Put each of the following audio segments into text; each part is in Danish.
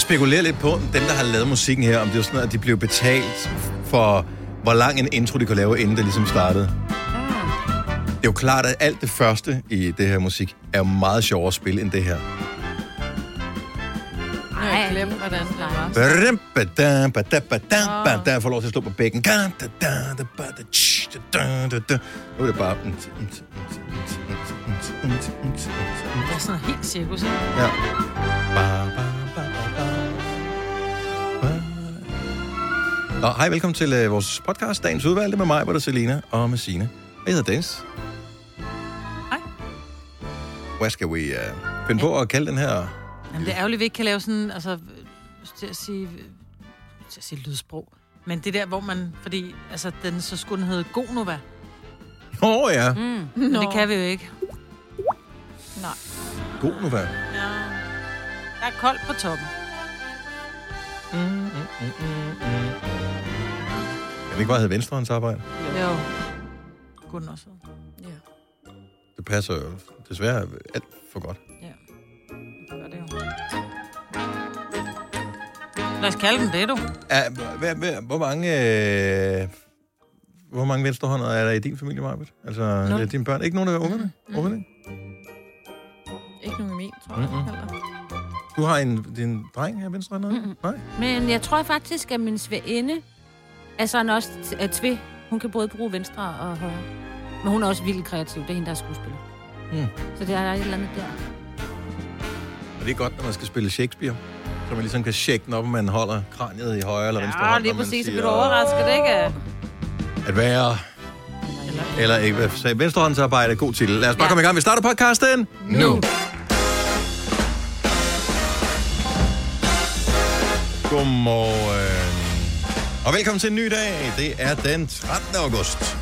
Jeg spekulerer lidt på, dem der har lavet musikken her, om det er sådan noget, at de blev betalt for, hvor lang en intro de kunne lave, inden det ligesom startede. Det er jo klart, at alt det første i det her musik er jo meget sjovere at spille end det her. Jeg har glemt, hvordan det var. Badum, badam, badam, badam, badam. Jeg får lov til at slå på bækken. Da, da, da, da, ba, da, tsh, da, da, da, da. Nu er det bare... Det er sådan helt cirkus, ikke? Ja. Ba, ba, Nå, hej, velkommen til uh, vores podcast, Dagens Udvalgte, med mig, hvor der Selina og med Signe. Jeg hedder Dennis. Hej. Hvad skal vi uh, finde på at kalde den her? Jamen, det er ærgerligt, at vi ikke kan lave sådan, altså, til at sige, til at sige lydsprog. Men det der, hvor man, fordi, altså, den så skulle den hedde Gonova. Åh oh, ja, Mm. Men det kan vi jo ikke. Nej. god nu hvad? Ja. Der er koldt på toppen. Kan det ikke bare hedde venstrehåndsarbejde? Jo. Kunne den også hedde. Ja. Det passer jo desværre alt for godt. Ja. Det gør det jo. Lad os kalde den det, du. Ja, hvad, hvad, hvor mange... Øh, hvor mange venstrehånder er der i din familie, Marbet? Altså, Nul. er dine børn? Ikke nogen af ungerne? Mm. Ungerne? Ikke nogen i min, tror jeg. Heller. Du har en din dreng her venstrehånder? Mm-hmm. Nej? Men jeg tror faktisk, at min er sådan også er tve. Hun kan både bruge venstre og højre. Men hun er også vildt kreativ. Det er hende, der er skuespiller. Mm. Så det er et eller andet der. Og det er godt, når man skal spille Shakespeare. Så man ligesom kan shake den op, om man holder kraniet i højre eller venstre Ja, hånd. lige når man præcis. Så bliver du overrasket, ikke? At være... Eller ikke. Hvad sagde Venstrehåndsarbejde. God titel. Lad os bare ja. komme i gang. Vi starter podcasten nu. Godmorgen. Og velkommen til en ny dag. Det er den 13. august.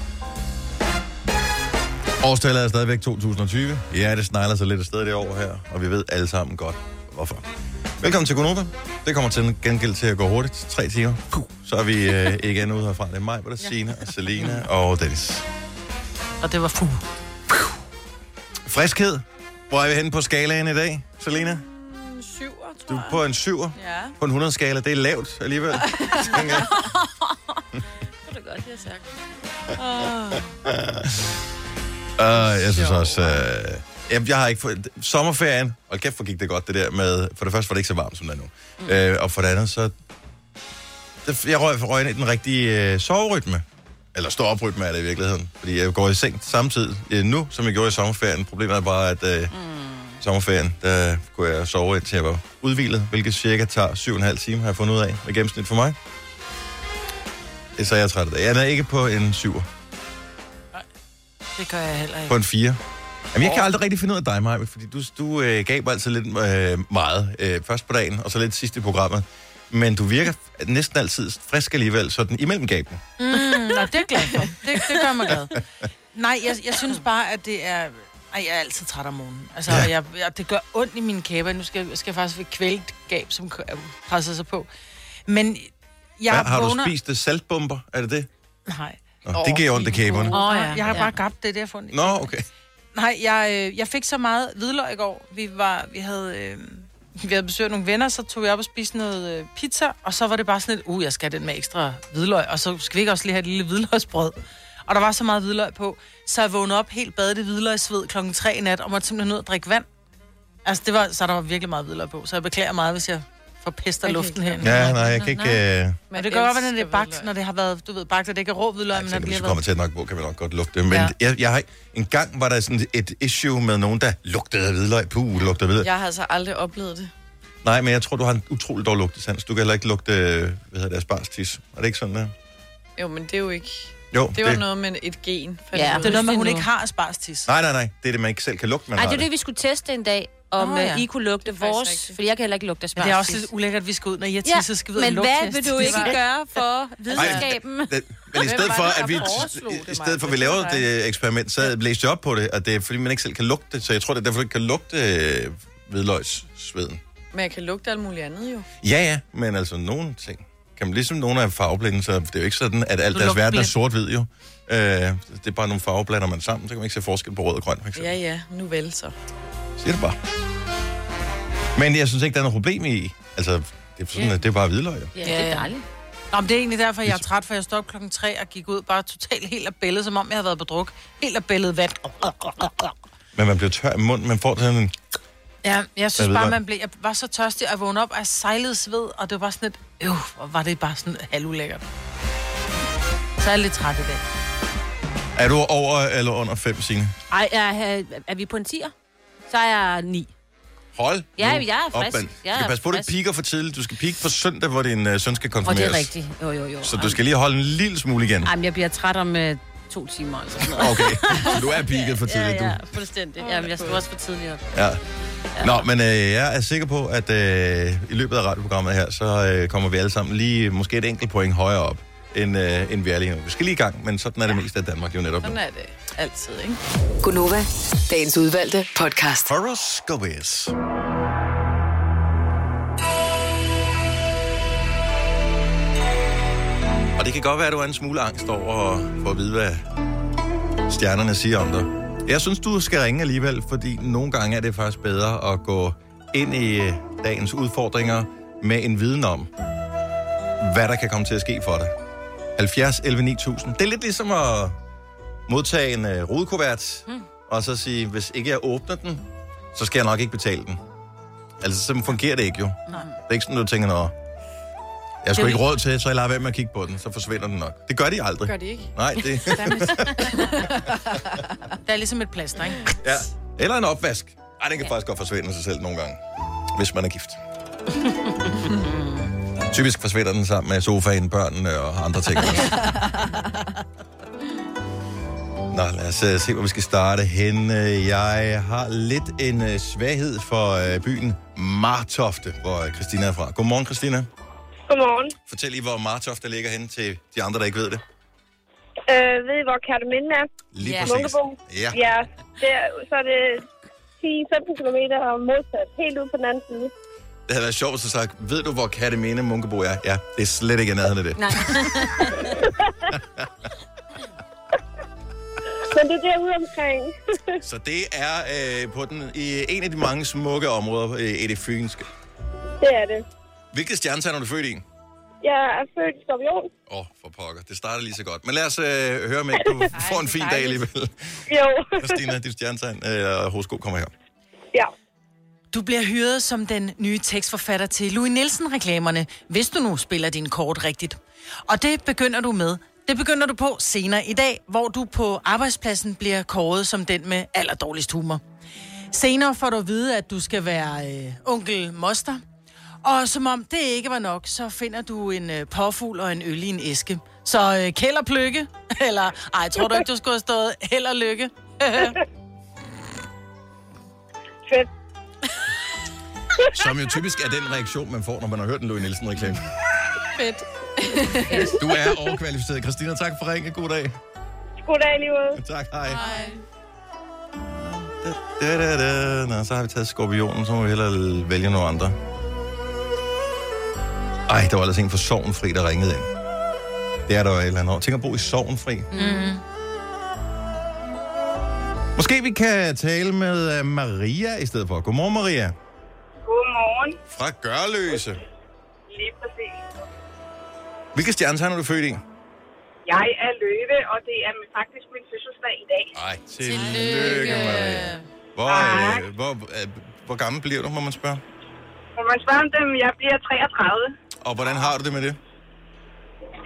Årstallet er stadigvæk 2020. Ja, det snegler sig lidt afsted det år her, og vi ved alle sammen godt, hvorfor. Velkommen til Gonova. Det kommer til gengæld til at gå hurtigt. Tre timer. Puh, så er vi øh, igen ude herfra. Det er mig, hvor der er Signe, og Selina og Dennis. Og det var fu. Friskhed. Hvor er vi henne på skalaen i dag, Selina? Syver, tror Du er jeg. på en 7 Ja, på en 100-skala. Det er lavt alligevel. det er det godt, jeg har sagt. Uh, jeg synes også... Uh, jeg, jeg har ikke fået... Sommerferien... Og kæft, hvor gik det godt, det der med... For det første var det ikke så varmt, som det er nu. Mm. Uh, og for det andet, så... Det, jeg røg, røg ind i den rigtige uh, soverytme. Eller stå oprytme er det i virkeligheden. Fordi jeg går i seng samtidig uh, nu, som jeg gjorde i sommerferien. Problemet er bare, at uh, mm. Sommerferien, der kunne jeg sove indtil jeg var udvilet, hvilket cirka tager 7,5 timer, har jeg fundet ud af, med gennemsnit for mig. Så er jeg træt af det. Jeg er ikke på en 7'er. Det gør jeg heller ikke. På en 4. Jamen, jeg kan aldrig rigtig finde ud af dig, Maja, fordi du, du øh, gav altid lidt øh, meget. Øh, først på dagen, og så lidt sidst i programmet. Men du virker næsten altid frisk alligevel, sådan imellem gabene. Mm, nå, det er glad for. Det, det gør mig glad. Nej, jeg, jeg synes bare, at det er... Ej, jeg er altid træt om morgenen. Altså, Ja. jeg, jeg, det gør ondt i mine kæber. Nu skal jeg skal jeg faktisk ved kvælt gab, som k- presser sig på. Men jeg Hvad, har vågner... du spist det saltbomber? Er det det? Nej. Nå, det giver ondt i kæberne. Åh, Åh, ja. Jeg har Ja. bare gabt det der fundet. Nå, okay. Nej, jeg, øh, jeg fik så meget hvidløg i går. Vi, var, vi, havde, øh, vi havde besøgt nogle venner, så tog vi op og spiste noget øh, pizza, og så var det bare sådan et, uh, jeg skal have den med ekstra hvidløg, og så skal vi ikke også lige have et lille hvidløgsbrød. Og der var så meget hvidløg på, så jeg vågnede op helt badet i hvidløgsved klokken 3 i nat, og måtte simpelthen ud og drikke vand. Altså, det var, så der var virkelig meget hvidløg på, så jeg beklager meget, hvis jeg forpester kan luften herinde. Ja, nej, jeg kan ikke... Øh, Men det gør godt, når det er bagt, når det har været, du ved, bagt, og det ikke er rå hvidløg, men når det lige vi har kommer været... tæt nok på, kan vi nok godt lugte det. Men Ja. jeg, jeg har, en gang var der sådan et issue med nogen, der lugtede af hvidløg. Puh, det lugtede hvidløg. Jeg har altså aldrig oplevet det. Nej, men jeg tror, du har en utrolig dårlig lugtesans. Du kan heller ikke lugte, øh, hvad hedder det, aspargestis. Er det ikke sådan der? Jo, men det er jo ikke... Jo, Det var noget med et gen. Ja. Det er noget med, at hun nu. ikke har aspargestis. Nej, nej, nej. Det er det, man ikke selv kan lugte, man Nej, har det er det, vi skulle teste en dag, om oh, ja. ja. I kunne lugte Det vores... rigtigt. Fordi jeg kan heller ikke lugte Men det er også asparges. lidt ulækkert, at vi skal ud, når I har Ja, tisset, skal vi ud og men hvad vil du ikke gøre for videnskaben? Det, men i stedet for, det, at vi, det, i stedet for, at vi laver Det det eksperiment, så læste jeg op på det, at det er, fordi man ikke selv kan lugte det. Så jeg tror, det er derfor, du ikke kan lugte øh, hvidløgssveden. Men jeg kan lugte alt muligt andet jo. Ja, ja, men altså nogle ting. Kan man ligesom nogle af farveblinde, så det er jo ikke sådan, at alt deres verden er sort-hvid jo. Øh, det er bare nogle farveblander man sammen, så kan man ikke se forskel på rød og grøn, for eksempel. Ja, ja, nu vel så. Siger det bare. Men jeg synes ikke, der er noget problem i. Altså, det er, sådan, at det er bare hvidløg. Ja, det er dejligt. Nå, men det er egentlig derfor, jeg er træt, for jeg stod op klokken 3 og gik ud bare totalt helt af bællet, som om jeg havde været på druk. Helt af bællet vand. Men man bliver tør i munden. Man får sådan en... Ja, jeg Jeg synes ved bare, man blev, jeg var så tørstig, og jeg vågnede op, og jeg sejlede sved, og det var bare sådan et, øv, hvor var det bare sådan halvulækkert. Så er jeg lidt træt i dag. Er du over eller under 5, Signe? Ej, er, er vi på en tier? Så er jeg 9. Hold Ja, nu jeg er frisk. op, mand. Jeg Du skal passe på, at du piker for tidligt. Du skal pike på søndag, hvor din øh, søn skal Og konfirmeres. det er rigtigt. Jo, jo, jo. Så du skal lige holde en lille smule igen. Jamen, jeg bliver træt om uh, to timer eller sådan noget. Okay, så du er piket for Ja, tidligt, ja, du. fuldstændig. Jamen, jeg skal også for tidligt op. Ja. Nå, men øh, jeg er sikker på, at øh, i løbet af radioprogrammet her, så øh, kommer vi alle sammen lige måske et enkelt point højere op, end, øh, end vi er lige nu. Vi skal lige i gang, men sådan er det meste af Danmark jo netop nu. Sådan er det altid, ikke? Gunova, dagens udvalgte podcast. Horoscopes. Det kan godt være, at du er en smule angst over at få at vide, hvad stjernerne siger om dig. Jeg synes, du skal ringe alligevel, fordi nogle gange er det faktisk bedre at gå ind i øh, dagens udfordringer med en viden om, hvad der kan komme til at ske for dig. 70 11 9000. Det er lidt ligesom at modtage en øh, rodekuvert, mm. og så sige, hvis ikke jeg åbner den, så skal jeg nok ikke betale den. Altså, så fungerer det ikke jo. Nej. Det er ikke sådan, du tænker, nå, jeg skulle ikke råd til, så jeg lader være med at kigge på den, så forsvinder den nok. Det gør de aldrig. Gør det ikke? Nej, det... Det er ligesom et plaster, ikke? ja. Eller en opvask. Ej, den kan ja. faktisk godt forsvinde af sig selv nogle gange, hvis man er gift. Typisk forsvinder den sammen med sofaen, børnene og andre ting. Nå, lad os uh, se, hvor vi skal starte hen. Jeg har lidt en uh, svaghed for uh, byen Martofte, hvor øh, Christina er fra. Godmorgen, Christina. Godmorgen. Fortæl lige, hvor Martofte ligger hen til de andre, der ikke ved det. Øh, ved I, hvor Kærteminde er? Lige Ja. præcis. Munkebo? Ja. Ja, der, så er det 10-15 km modsat. Helt ude på den anden side. Det havde været sjovt, hvis du sagt, ved du, hvor Katteminde Munkebo er? Ja, det er slet ikke nærheden af det. Nej. Men det er derude omkring. Så det er øh, på den, i en af de mange smukke områder øh, i det fynske. det er det. Hvilket stjernetegn er du født i? Jeg er født i skorpion. Åh, oh, for pokker. Det starter lige så godt. Men lad os øh, høre med, du får en fin dag alligevel. Jo. Christina, dit stjernetegn øh, og horoskop kommer her. ja. Du bliver hyret som den nye tekstforfatter til Louis Nielsen-reklamerne, hvis du nu spiller din kort rigtigt. Og det begynder du med. Det begynder du på senere i dag, hvor du på arbejdspladsen bliver kåret som den med allerdårligst humor. Senere får du at vide, at du skal være øh, onkel Moster. Og som om det ikke var nok, så finder du en øh, påfugl og en øl i en æske. Så øh, keld og pløkke, eller ej, tror du ikke, du skulle have stået held og lykke? Fedt. Som jo typisk er den reaktion, man får, når man har hørt en Louis Nielsen-reklame. Fedt. Du er overkvalificeret. Christina, tak for ringen. God dag. Goddag, lige måde. Tak, hej. Hej. Da, da, da. Nå, så har vi taget skorpionen, så må vi hellere vælge nogle andre. Ej, der var ellers en for Sovnfri, der ringede ind. Det er der jo et eller andet år. Tænk at bo i Sovnfri. Mm. Måske vi kan tale med uh, Maria i stedet for. Godmorgen, Maria. Godmorgen. Fra Gørløse. Lige præcis. Hvilke stjernetegn er du født i? Jeg er løve, og det er faktisk min fødselsdag i dag. Ej, tillykke, Maria. Hvor, øh, hvor, øh, hvor gammel bliver du, må man spørge? Må man spørge om dem, jeg bliver 33. Og hvordan har du det med det?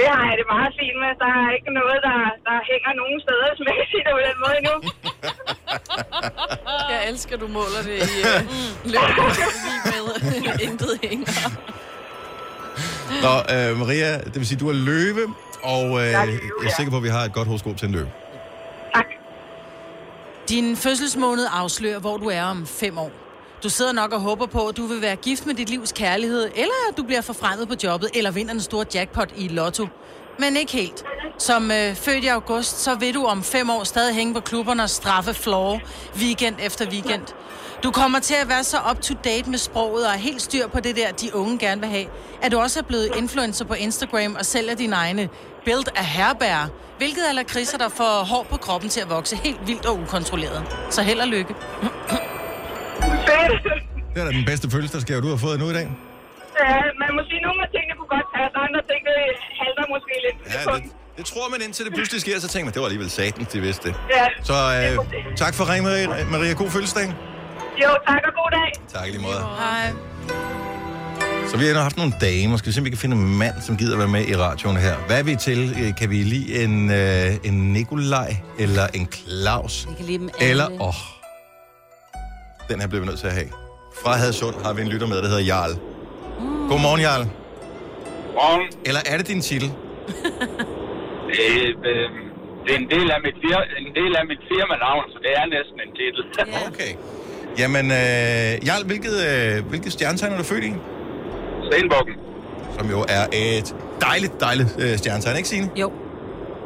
Det har jeg det meget fint med. Der er ikke noget, der, der hænger nogen steder, det på den måde endnu. Jeg elsker, du måler det i uh, med intet hænger. Nå, øh, Maria, det vil sige, du er løve, og øh, er jeg er sikker på, at vi har et godt horoskop til en løve. tak. Din fødselsmåned afslører, hvor du er om fem år. Du sidder nok og håber på, at du vil være gift med dit livs kærlighed, eller at du bliver forfremmet på jobbet, eller vinder en stor jackpot i lotto. Men ikke helt. Som øh, født i august, så vil du om fem år stadig hænge på klubberne og straffe floor weekend efter weekend. Du kommer til at være så up-to-date med sproget og er helt styr på det der, de unge gerne vil have. At du også er blevet influencer på Instagram og sælger dine egne build af herrebær, hvilket er lakridser, der får hår på kroppen til at vokse helt vildt og ukontrolleret. Så held og lykke. Fedt. Det er da den bedste fødselsdagsgave, du har fået nu i dag. Ja, man må sige, nogle af tingene kunne godt passe, andre ting, det halter måske lidt. Ja, det, det tror man indtil det pludselig sker, så tænker man, det var alligevel satans, de vidste det. Ja. Så øh, tak for ring, Maria. Maria. God fødselsdag. Jo, tak og god dag. Tak lige måde. Hej. Så vi har nu haft nogle damer. Skal vi se, om vi kan finde en mand, som gider være med i radioen her. Hvad er vi til? Øh, Kan vi lide en, øh, en Nikolaj eller en Claus? Vi kan lide dem alle. Eller, åh, oh, den her bliver vi nødt til at have. Fra Hadsund har vi en lytter med, der hedder Jarl. Mm. Godmorgen, Jarl. Morgen. Eller er det din titel? Det, øh, det er en del af mit, fir- en del af mit firmanavn, så det er næsten en titel. Ja. Okay. Jamen, øh, Jarl, hvilket, øh, hvilket stjernetegn er du født i? Stenbukken. Som jo er et dejligt, dejligt øh, stjernetegn, ikke Signe? Jo.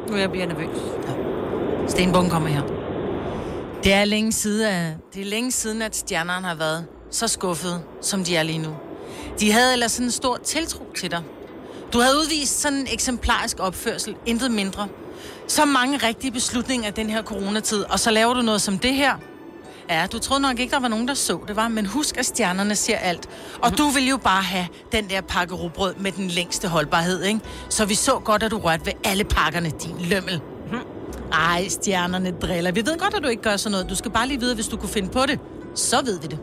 Nu er jeg bliver nervøs. Stenbukken kommer her. Det er længe siden, at, det er længe siden, at stjernerne har været så skuffet, som de er lige nu. De havde ellers sådan en stor tiltro til dig. Du havde udvist sådan en eksemplarisk opførsel, intet mindre. Så mange rigtige beslutninger i den her coronatid, og så laver du noget som det her. Ja, du troede nok ikke, der var nogen, der så det, var, men husk, at stjernerne ser alt. Og du vil jo bare have den der pakke rugbrød med den længste holdbarhed, ikke? Så vi så godt, at du rørte ved alle pakkerne, din lømmel. Ej, stjernerne driller. Vi ved godt, at du ikke gør sådan noget. Du skal bare lige vide, hvis du kunne finde på det. Så ved vi det.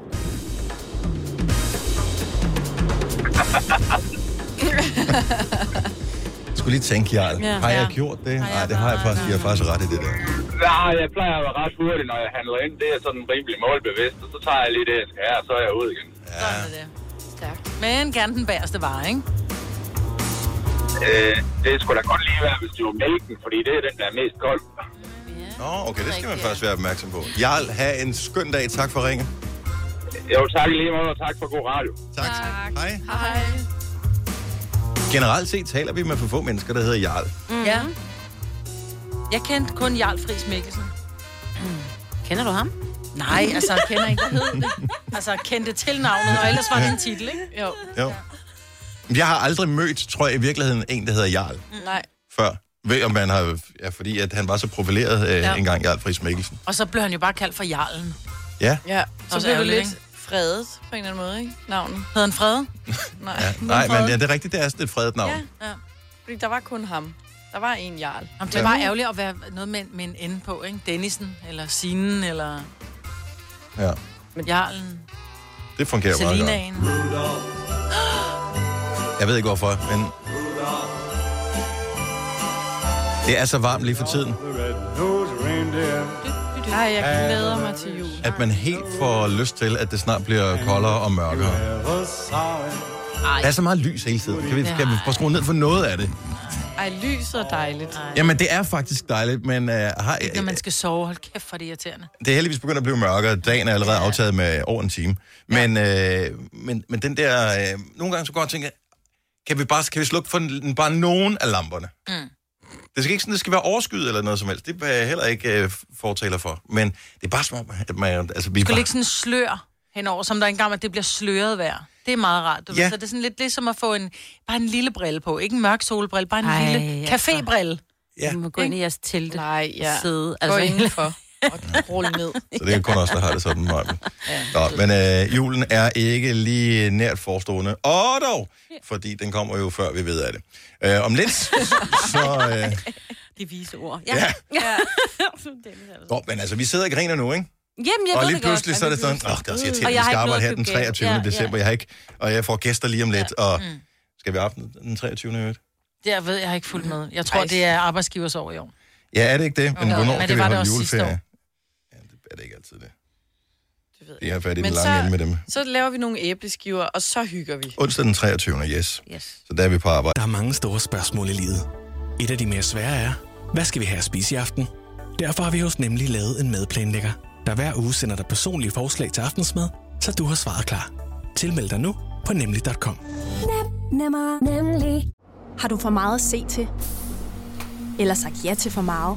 Jeg skulle lige tænke, Jarl. Ja. har jeg Ja. gjort det? Nej, det har jeg faktisk. Jeg har faktisk ret i det der. Nej, jeg plejer at være ret hurtig, når jeg handler ind. Det er sådan rimelig målbevidst, og så tager jeg lige det, jeg skal have, og så er jeg ud igen. Ja. Sådan er det. Stærkt. Men gerne den bagerste vare, ikke? Øh, det skulle da godt lige være, hvis det var mælken, fordi det er den, der er mest kold. Nå, okay, det skal man først være opmærksom på. Jarl, have en skøn dag. Tak for ringen. Jo, tak i lige måde, og tak for god radio. Tak. Hej. Hej. Generelt set taler vi med for få mennesker, der hedder Jarl. Mm. Ja. Jeg kendte kun Jarl Friis Mikkelsen. Kender du ham? Nej, altså, jeg kender ikke, hvad hed det. Altså, kendte til navnet, og ellers var det en titel, ikke? Jo. Jo. Jeg har aldrig mødt, tror jeg i virkeligheden, en, der hedder Jarl Nej. før. Ved om man har... Ja, fordi at han var så profileret øh, Ja. engang, Jarl Friis Mikkelsen. Og så blev han jo bare kaldt for Jarlen. Ja. Ja, så Også blev det lidt ikke? fredet på en eller anden måde, ikke? Navnet. Hed han Frede? Nej. ja. Nej, men ja, det er rigtigt, det er sådan et fredet navn. Ja, ja. Fordi der var kun ham. Der var en jarl. Jamen, det er bare ærgerligt at være noget med, med en ende på, ikke? Dennisen, eller Sinen, eller Ja. Jarlen, Det fungerer meget godt. Jeg ved ikke hvorfor, men... Det er så varmt lige for tiden, Ej, jeg glæder mig til jul. at man helt får lyst til, at det snart bliver koldere og mørkere. Der er så meget lys hele tiden. Kan vi, kan vi få skruet ned for noget af det? Ej, lyset er dejligt. Jamen, det er faktisk dejligt, men uh, har, Når man skal sove, hold kæft for det irriterende. det er heldigvis begyndt at blive mørkere. Dagen er allerede aftaget med over en time. Men, øh, men, men den der... Øh, nogle gange så går jeg og tænker, kan vi bare kan vi slukke for en, bare nogen af lamperne? Mm. Det skal ikke sådan, det skal være overskyet eller noget som helst. Det er jeg heller ikke øh, fortaler for. Men det er bare som om, at man... Altså, vi skal bare, sådan slør henover, som der engang, at det bliver sløret vejr. Det er meget rart. Du Ja. ved, så det er sådan lidt ligesom at få en, bare en lille brille på. Ikke en mørk solbrille, bare en Ej, lille cafébrille. Ja. Du må gå ind i jeres telte Nej, ja. og sidde. Altså, Gå Altså, indenfor og rulle ned. Så det er kun os, der har det sådan, Maja. Nå, men øh, julen er ikke lige nært forestående. Og dog, fordi den kommer jo før vi ved af det. Øh, om lidt, så... Øh, de vise ord. ja. ja. Nå, men altså, vi sidder og griner nu, ikke? Jamen, jeg og lige godt. pludselig så er det sådan, åh, det er også irriterende, vi skal ikke arbejde her den købe gave. 23. Ja, ja. december. Jeg har ikke, og jeg får gæster lige om lidt, og skal vi op den 23. i øvrigt? Det jeg ved jeg har ikke fulgt med. Jeg tror, Ej. det er arbejdsgivers år i år. Ja, er det ikke det? Men Jo, hvornår men kan det vi holde juleferie? Er det ikke altid det. Det ved Vi jeg. har fat i Men den lange så- ende med dem. Så laver vi nogle æbleskiver, og så hygger vi. Onsdag den 23. Yes. Yes. Så der er vi på arbejde. Der er mange store spørgsmål i livet. Et af de mere svære er, hvad skal vi have at spise i aften? Derfor har vi hos Nemlig lavet en madplanlægger, der hver uge sender dig personlige forslag til aftensmad, så du har svaret klar. Tilmeld dig nu på nemlig.com. Nemmer, nemlig. Har du for meget at se til? Eller sagt ja til for meget?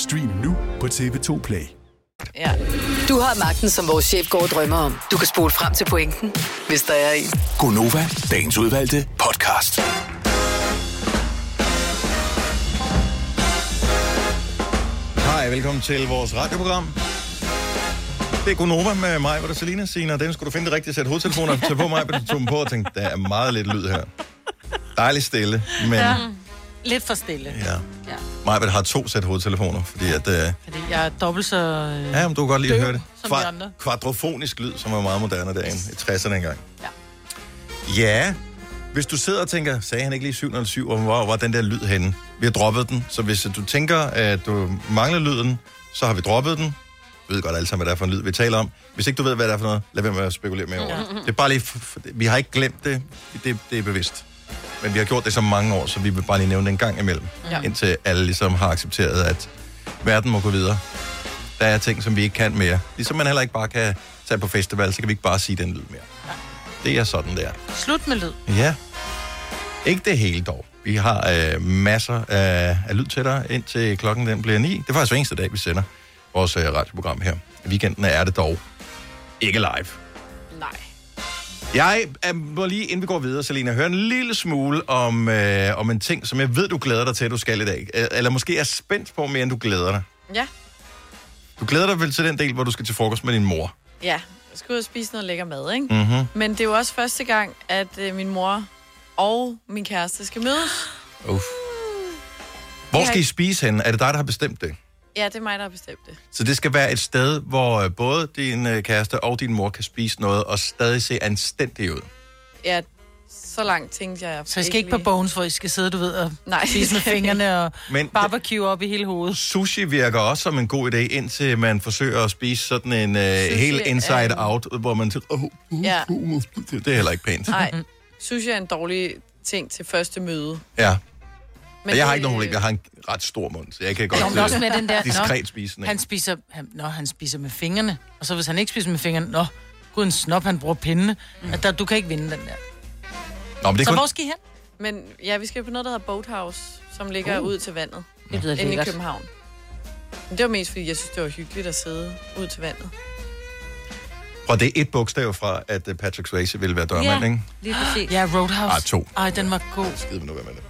Stream nu på TV2 Play. Ja. Du har magten, som vores chef går og drømmer om. Du kan spole frem til pointen, hvis der er en. Gonova, dagens udvalgte podcast. Hej, velkommen til vores radioprogram. Det er Gunova med mig, hvor der Selina Sina. Den skulle du finde det rigtige sæt hovedtelefoner. Tag på mig, du tog dem på og tænkte, der er meget lidt lyd her. Dejligt stille, men ja. Lidt for stille. ja. Ja. Majbet har to sæt hovedtelefoner, fordi at... Øh, Fordi jeg er dobbelt så... Øh, ja, men du kan godt lide at døv høre det. som de andre. kvadrofonisk lyd, som var meget moderne derinde i 60'erne engang. Ja. Ja, hvis du sidder og tænker, sagde han ikke lige 707, og hvor var den der lyd henne? Vi har droppet den, så hvis du tænker, at du mangler lyden, så har vi droppet den. Vi ved godt alle sammen, hvad det er for en lyd, vi taler om. Hvis ikke du ved, hvad det er for noget, lad være med at spekulere mere over det. Det er bare lige... f- f- Vi har ikke glemt det. Det, det er bevidst. Men vi har gjort det så mange år, så vi vil bare lige nævne det en gang imellem. Ja. Ja. Indtil alle ligesom har accepteret, at verden må gå videre. Der er ting, som vi ikke kan mere. Ligesom man heller ikke bare kan tage på festival, så kan vi ikke bare sige den lyd mere. Det er sådan, det er. Slut med lyd. Ja. Ikke det hele dog. Vi har øh, masser af, af lyd til dig, indtil klokken den bliver 9. Det er faktisk hver eneste dag, vi sender vores øh, radioprogram her. I weekenden er det dog ikke live. Jeg øh, må lige, inden vi går videre, Selina, høre en lille smule om, øh, om en ting, som jeg ved, du glæder dig til, at du skal i dag. Øh, Eller måske er spændt på mere, end du glæder dig. Ja. Du glæder dig vel til den del, hvor du skal til frokost med din mor. Ja. Jeg skal ud og spise noget lækker mad, ikke? Mhm. Men det er jo også første gang, at øh, min mor og min kæreste skal mødes. Uff. Hvor skal I spise hen? Er det dig, der har bestemt det? Ja, det er mig, der har bestemt det. Så det skal være et sted, hvor øh, både din øh, kæreste og din mor kan spise noget, og stadig se anstændig ud. Ja, så langt tænkte jeg. Så I skal ikke på bones, hvor I skal sidde, du ved, og Nej. spise med fingrene og Men- barbecue op i hele hovedet. Sushi virker også som en god idé, indtil man forsøger at spise sådan en uh, helt inside out, hvor man tænker, oh, uh, Ja. uh, uh, det er heller ikke pænt. Nej, sushi er en dårlig ting til første møde. Ja. Men jeg har ikke nogen problem. Jeg har en ret stor mund, så jeg kan godt men også med øh, den der... diskret nå, spise den. Han spiser, han, nå, han spiser med fingrene. Og så hvis han ikke spiser med fingrene, nå, gud en snop, han bruger pindene. Mm. At der, du kan ikke vinde den der. Nå, men det så kun... hvor skal I hen? Men ja, vi skal på noget, der hedder Boathouse, som ligger Uh. ud til vandet. Det lyder Inde i. København. Men det var mest, fordi jeg synes, det var hyggeligt at sidde ud til vandet. Og det er et bogstav fra, at øh, Patrick Swayze ville være dørmand, ikke? lige præcis. Ja, Roadhouse. Ah, to. Ej, den var god. Skide nu, hvad med det.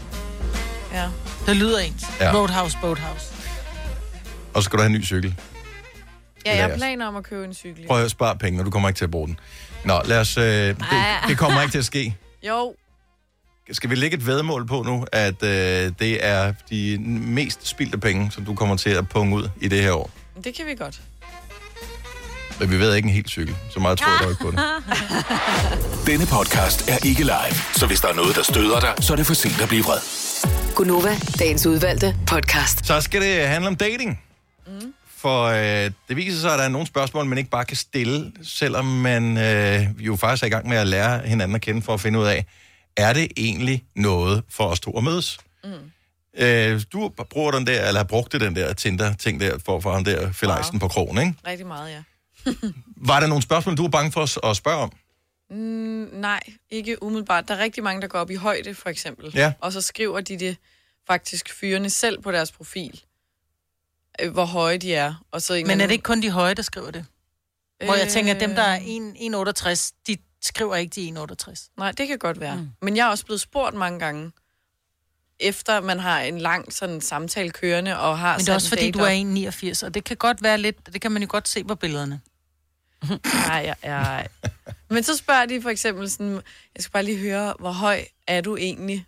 Ja. Det lyder ens. Ja. Roadhouse, Boathouse. Og så skal du have en ny cykel. Ja, jeg har planer om at købe en cykel. Prøv at spare penge, og du kommer ikke til at bruge den. Nå, lad os... Øh, det, det kommer ikke til at ske. Jo, Skal vi lægge et vedmål på nu, at øh, det er de mest spildte penge, som du kommer til at punge ud i det her år? det kan vi godt. Men vi ved ikke en helt cykel. Så meget tror jeg dog ikke på det. Denne podcast er ikke live, så hvis der er noget, der støder dig, så er det for sent at blive vred. Gunova, dagens udvalgte podcast. Så skal det handle om dating. Mm. For øh, det viser sig, at der er nogle spørgsmål, man ikke bare kan stille, selvom man øh, jo faktisk er i gang med at lære hinanden at kende for at finde ud af, er det egentlig noget for os to at mødes? Mm. Øh, du bruger den der, eller har brugt den der Tinder-ting der, for, for ham der filajsen wow. på krogen, ikke? Rigtig meget, ja. Var der nogle spørgsmål, du var bange for os at spørge om? Mm, nej, ikke umiddelbart. Der er rigtig mange, der går op i højde, for eksempel. Ja. Og så skriver de det faktisk fyrene selv på deres profil, øh, hvor høje de er. Og så en Men er det ikke kun de høje, der skriver det? Hvor jeg tænker, at dem, der er 1,68, de skriver ikke de 1,68. Nej, det kan godt være. Mm. Men jeg er også blevet spurgt mange gange, efter man har en lang sådan samtale kørende og har Men det er også fordi, du er 1,89, og det kan godt være lidt, det kan man jo godt se på billederne. Nej, ja, ja. Men så spørger de for eksempel sådan, jeg skal bare lige høre, hvor høj er du egentlig?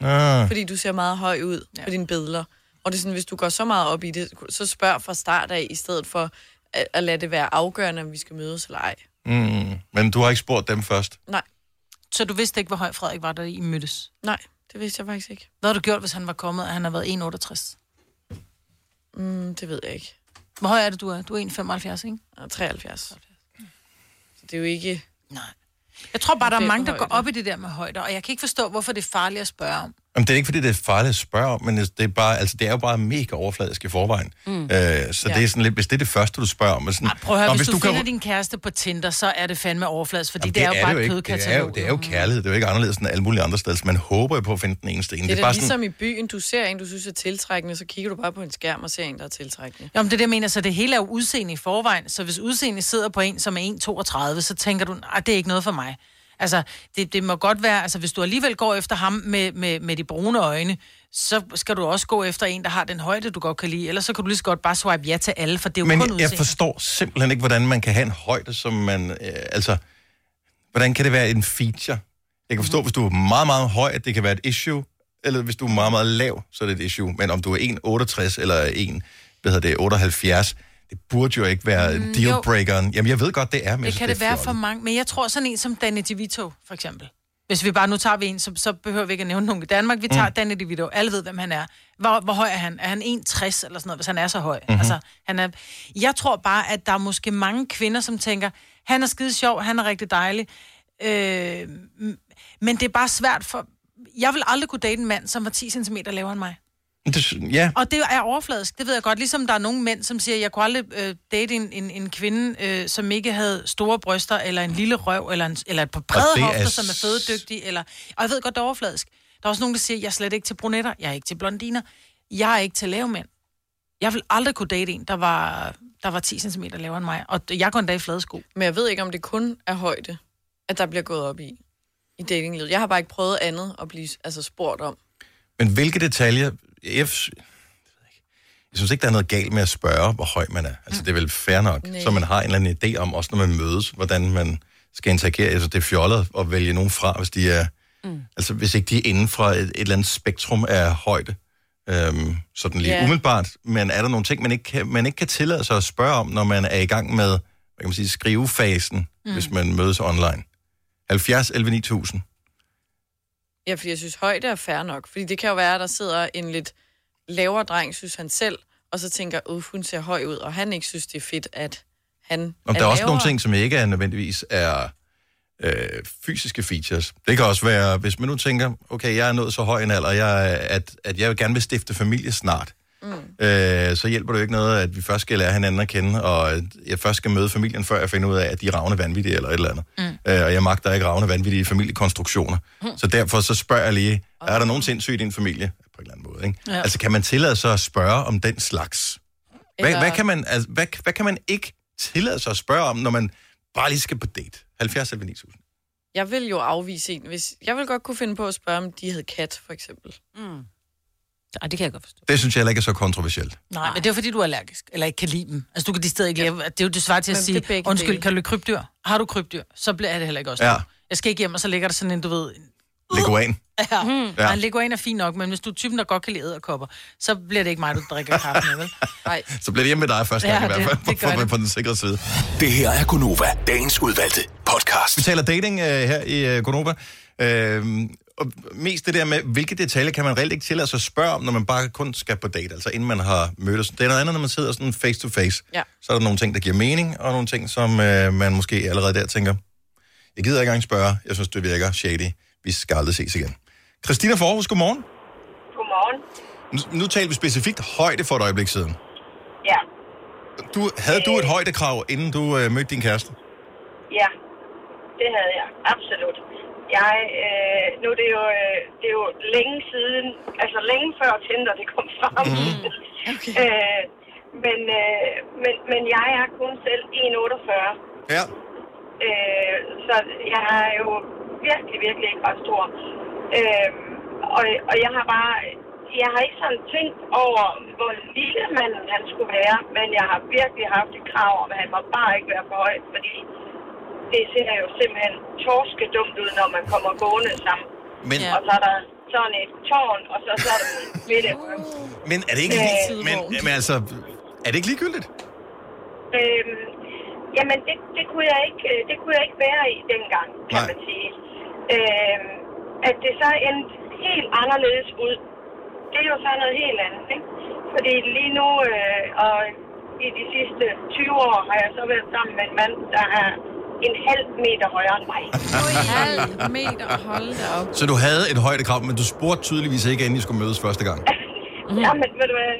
Ah. Fordi du ser meget høj ud ja. på dine billeder. Og det er sådan, hvis du går så meget op i det, så spørg fra start af, i stedet for at, at lade det være afgørende, om vi skal mødes eller ej. Mm. Men du har ikke spurgt dem først? Nej. Så du vidste ikke, hvor høj Frederik var, da I mødtes? Nej, det vidste jeg faktisk ikke. Hvad har du gjort, hvis han var kommet, og han har været 1,68? Mm, det ved jeg ikke. Hvor høj er det, du er? Du er 1,75, ikke? Ja, 73. Så det er jo ikke... Nej. Jeg tror bare, der er mange, der går op i det der med højder, og jeg kan ikke forstå, hvorfor det er farligt at spørge om. Jamen, det er ikke, fordi det er farligt at spørge om, men det er, bare, altså, det er jo bare mega overfladisk i forvejen. Mm. Øh, så Ja. det er sådan lidt, hvis det er det første, du spørger om. er Sådan, Prøv at høre, "Nå, hvis, du, kan- finder din kæreste på Tinder, så er det fandme overfladisk, fordi Jamen, det, er jo bare det et ikke. Det er kødkatalog. jo, det er jo kærlighed. Det er jo ikke anderledes end alle mulige andre steder. Så man håber jo på at finde den eneste ene. Det er, Det er bare ligesom sådan, i byen, du ser en, du synes er tiltrækkende, så kigger du bare på en skærm og ser en, der er tiltrækkende. Jamen, det er det, jeg mener, så det hele er jo udseende i forvejen. Så hvis udseende sidder på en, som er 1,32, så tænker du, at det er ikke noget for mig. Altså, det, det må godt være, altså hvis du alligevel går efter ham med, med, med de brune øjne, så skal du også gå efter en, der har den højde, du godt kan lide. Ellers så kan du lige så godt bare swipe ja til alle, for det er jo men kun jeg, udseende. forstår simpelthen ikke, hvordan man kan have en højde, som man... Øh, altså, hvordan kan det være en feature? Jeg kan forstå, hvis du er meget, meget høj, at det kan være et issue, eller hvis du er meget, meget lav, så er det et issue. Men om du er 1,68 eller 1, hvad hedder det, 78, det burde jo ikke være mm, dealbreakeren. Jamen, jeg ved godt, det er, men Det kan det er være for mange, men jeg tror sådan en som Danny DeVito, for eksempel. Hvis vi bare, nu tager vi en, så, så behøver vi ikke at nævne nogen i Danmark. Vi tager mm. Danny DeVito. Alle ved, hvem han er. Hvor, hvor høj er han? Er han 1,60 eller sådan noget, hvis han er så høj? Mhm. Mm-hmm. Altså, han er... Jeg tror bare, at der er måske mange kvinder, som tænker, han er skide sjov, han er rigtig dejlig. Øh, men det er bare svært for... Jeg vil aldrig kunne date en mand, som var 10 cm lavere end mig. Det, ja, Og det er overfladisk, det ved jeg godt. Ligesom der er nogle mænd, som siger, jeg kunne aldrig øh, date en, en, en kvinde, øh, som ikke havde store bryster, eller en lille røv, eller, en, eller et par brede er hofter, s- som er fødedygtige. Eller, og jeg ved godt, det er overfladisk. Der er også nogen, der siger, jeg er slet ikke til brunetter, jeg er ikke til blondiner, jeg er ikke til lave mænd. Jeg vil aldrig kunne date en, der var, der var 10 cm lavere end mig. Og jeg går endda i flade sko. Men jeg ved ikke, om det kun er højde, at der bliver gået op i, i datinglivet. Jeg har bare ikke prøvet andet at blive altså, spurgt om. Men hvilke detaljer... Jeg, jeg synes ikke, der er noget galt med at spørge, hvor høj man er. Altså, det er vel fair nok, Nej. så man har en eller anden idé om, også når man mødes, hvordan man skal interagere. Altså, det er fjollet at vælge nogen fra, hvis de er... Mm. Altså, hvis ikke de er inden for et, et eller andet spektrum af højde. Øhm, sådan lige yeah. umiddelbart. Men er der nogle ting, man ikke, kan, man ikke kan tillade sig at spørge om, når man er i gang med, hvad kan man sige, skrivefasen, mm. hvis man mødes online? 70 11 9000. Ja, fordi jeg synes, højde er fair nok. Fordi det kan jo være, at der sidder en lidt lavere dreng, synes han selv, og så tænker, at hun ser høj ud, og han ikke synes, det er fedt, at han Om er der er også lavere. nogle ting, som ikke er nødvendigvis er øh, fysiske features. Det kan også være, hvis man nu tænker, okay, jeg er nået så høj en alder, jeg, at, at jeg vil gerne vil stifte familie snart. Mm. Øh, så hjælper det jo ikke noget, at vi først skal lære hinanden at kende, og at jeg først skal møde familien, før jeg finder ud af, at de er ravne vanvittige eller et eller andet. Mm. Øh, og jeg magter ikke ravne vanvittige familiekonstruktioner. Mm. Så derfor så spørger jeg lige, er der nogen sindssygt i din familie? På en eller anden måde, ikke? Ja. Altså kan man tillade sig at spørge om den slags? Hvad, Eller- hvad, kan man, altså, hvad, hvad kan man ikke tillade sig at spørge om, når man bare lige skal på date? 70 eller 9000. Jeg vil jo afvise en, hvis... Jeg vil godt kunne finde på at spørge, om de havde kat, for eksempel. Mm. Ej, det kan jeg godt forstå. Det synes jeg heller ikke er så kontroversielt. Nej, men det er fordi, du er allergisk, eller ikke kan lide dem. Altså, du kan de steder ikke leve. Det er jo det svar til at Men det sige, undskyld, dele. kan du lide krybdyr? Har du krybdyr? Så bliver det heller ikke også. Ja. Jeg skal ikke hjem, og så ligger der sådan en, du ved... Leguan. Ja, mm. Ja. ja. en leguan er fint nok, men hvis du er typen, der godt kan lide æderkopper, så bliver det ikke mig, du drikker kaffe med, vel? Nej. Så bliver det hjemme med dig første gang Ja, i hvert det- fald, det gør for at være det. på den sikre side. Det her er Gunova, dagens udvalgte podcast. Vi taler dating uh, her i uh, Gonova. Uh, og mest det der med, hvilke detaljer kan man reelt ikke tillade sig at spørge om, når man bare kun skal på date, altså inden man har mødtes. Det er noget andet, når man sidder sådan face to face. Ja. Så er der nogle ting, der giver mening, og nogle ting, som uh, man måske allerede der tænker, jeg gider ikke engang spørge, jeg synes, det virker shady. Vi skal aldrig ses igen. Christina Forhus, godmorgen. Godmorgen. Nu, nu taler vi specifikt højde for et øjeblik siden. Ja, Du, havde du et højdekrav, inden du uh, mødte din kæreste? ja. Det havde jeg. Absolut. Jeg, øh, nu er det jo, øh, det er jo længe siden, altså længe før Tinder det kom frem. Mm. Okay. øh, men, øh, men, men jeg er kun selv 1,48. Ja. Øh, så jeg er jo virkelig, virkelig ikke ret stor. Øh, og, og jeg har bare, jeg har ikke sådan tænkt over, hvor lille man han skulle være, men jeg har virkelig haft et krav om, at han må bare ikke være for høj, fordi det ser jo simpelthen torske dumt ud, når man kommer gående sammen. Men, Og så er der sådan et tårn, og så, så er der en midt men er det ikke Øh, lige, men, men altså, er det ikke ligegyldigt? Øhm, jamen, det, det, kunne jeg ikke, øh, det kunne jeg ikke være i dengang, kan Nej. man sige. Øh, at det så endte helt anderledes ud, det er jo så noget helt andet, ikke? Fordi lige nu, øh, og i de sidste 20 år, har jeg så været sammen med en mand, der er en halv meter højere end mig. halv meter, hold da op. Så du havde et højdekrav, men du spurgte tydeligvis ikke, inden I skulle mødes første gang. Mm. Jamen, ved du hvad,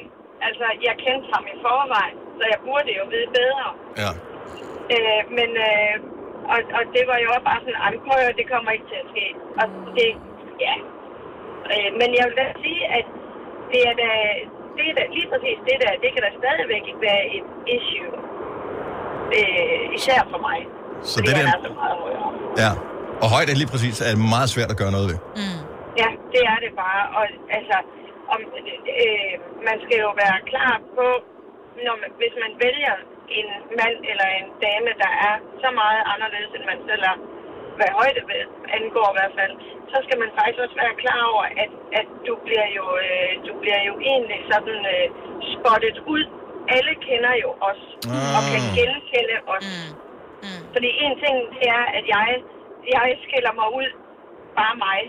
altså, jeg kendte ham i forvejen, så jeg burde jo vide bedre. Ja. Øh, men, øh, og, og det var jo også bare sådan, "Ej, prøv at høre, det kommer ikke til at ske. Og det, ja. Øh, men jeg vil da sige, at det er da, det er da lige præcis det der, det kan da stadigvæk ikke være et issue. Øh, især for mig. Så det han der, er så meget højere. ja. Og højde lige præcis er meget svært at gøre noget ved. Ja, det er det bare. Og altså, om, øh, man skal jo være klar på, når man, hvis man vælger en mand eller en dame, der er så meget anderledes, end man selv er, hvad højde ved, angår i hvert fald, så skal man faktisk også være klar over, at, at du, bliver jo, øh, du bliver jo egentlig sådan øh, spottet ud. Alle kender jo os, og kan genkende os. Mm. Fordi en ting, det er, at jeg, jeg skiller mig ud, bare mig.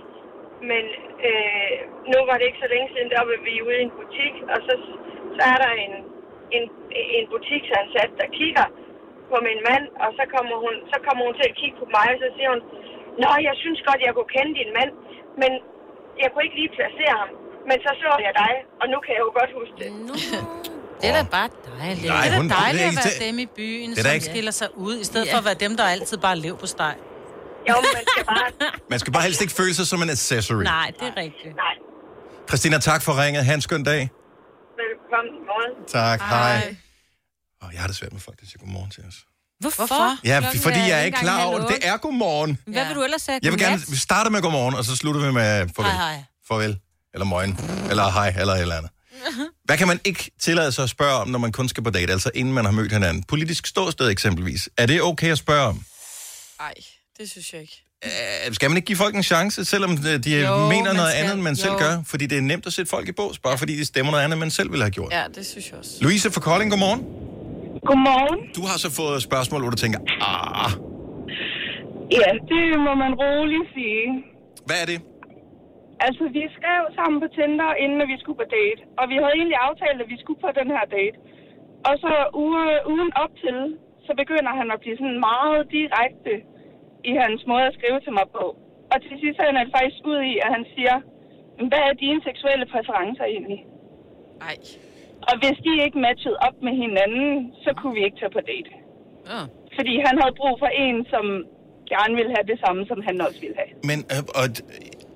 Men øh, nu var det ikke så længe siden, der var vi ude i en butik, og så, så er der en, en, en butiksansat, der kigger på min mand, og så kommer, hun, så kommer hun til at kigge på mig, og så siger hun, Nå, jeg synes godt, jeg kunne kende din mand, men jeg kunne ikke lige placere ham. Men så så jeg dig, og nu kan jeg jo godt huske det. Det er da bare dejligt. Nej, det er hun- da det er dejligt at være dem i byen, Det som ikke- skiller sig ud, i stedet for at være dem, der altid bare lever på steg. Jo, man skal bare... Man skal bare helst ikke føle sig som en accessory. Nej, det er rigtigt. Nej. Christina, tak for ringet. Ha' en skøn dag. Velkommen. Tak. Hej. Og jeg har det svært med folk, der siger godmorgen til os. Hvorfor? Ja, Klokken fordi jeg er ikke klar over det. Det er godmorgen. Hvad vil du ellers sige? Jeg vil gerne, vi starter med godmorgen, og så slutter vi med farvel. Hej, hej. Farvel. Eller morgen. Eller hej, eller et eller andet. Hvad kan man ikke tillade sig at spørge om, når man kun skal på date, altså inden man har mødt hinanden? Politisk ståsted eksempelvis. Er det okay at spørge om? Nej, det synes jeg ikke. Øh, Skal man ikke give folk en chance, selvom øh, de Jo, mener noget skal. andet, end man selv Jo. gør? Fordi det er nemt at sætte folk i bås, bare fordi de stemmer noget andet, end man selv ville have gjort. Ja, det synes jeg også. Louise fra Kolding, godmorgen. Godmorgen. Du har så fået et spørgsmål, hvor du tænker, ah, Ja, det må man roligt sige. hvad er det? Altså, vi skrev sammen på Tinder, inden vi skulle på date. Og vi havde egentlig aftalt, at vi skulle på den her date. Og så uge, ugen op til, så begynder han at blive sådan meget direkte i hans måde at skrive til mig på. Og til sidst så ender det faktisk ud i, at han siger, "Men hvad er dine seksuelle præferencer egentlig? Ej. Og hvis de ikke matchede op med hinanden, så kunne vi ikke tage på date. Ja. Fordi han havde brug for en, som gerne ville have det samme, som han også ville have. Men, øh, og,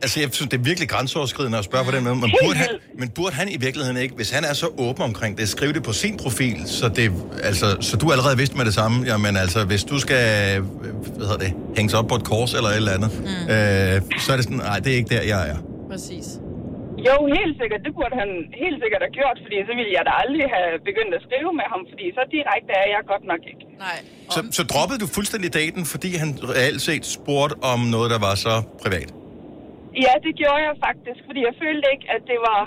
altså, jeg synes, det er virkelig grænseoverskridende at spørge på den måde. Men burde, han, men burde han i virkeligheden ikke, hvis han er så åben omkring det, skrive det på sin profil, så, det, altså, så du allerede vidste med det samme? Jamen altså, hvis du skal øh, hvad hedder det, hænges op på et kors eller et eller andet, mm. øh, så er det sådan, nej, det er ikke der, jeg er. Præcis. Jo, helt sikkert. Det burde han helt sikkert have gjort, fordi så ville jeg da aldrig have begyndt at skrive med ham, fordi så direkte er jeg godt nok ikke. Nej. Så, så droppede du fuldstændig daten, fordi han reelt set spurgte om noget, der var så privat? Ja, det gjorde jeg faktisk, fordi jeg følte ikke, at det var...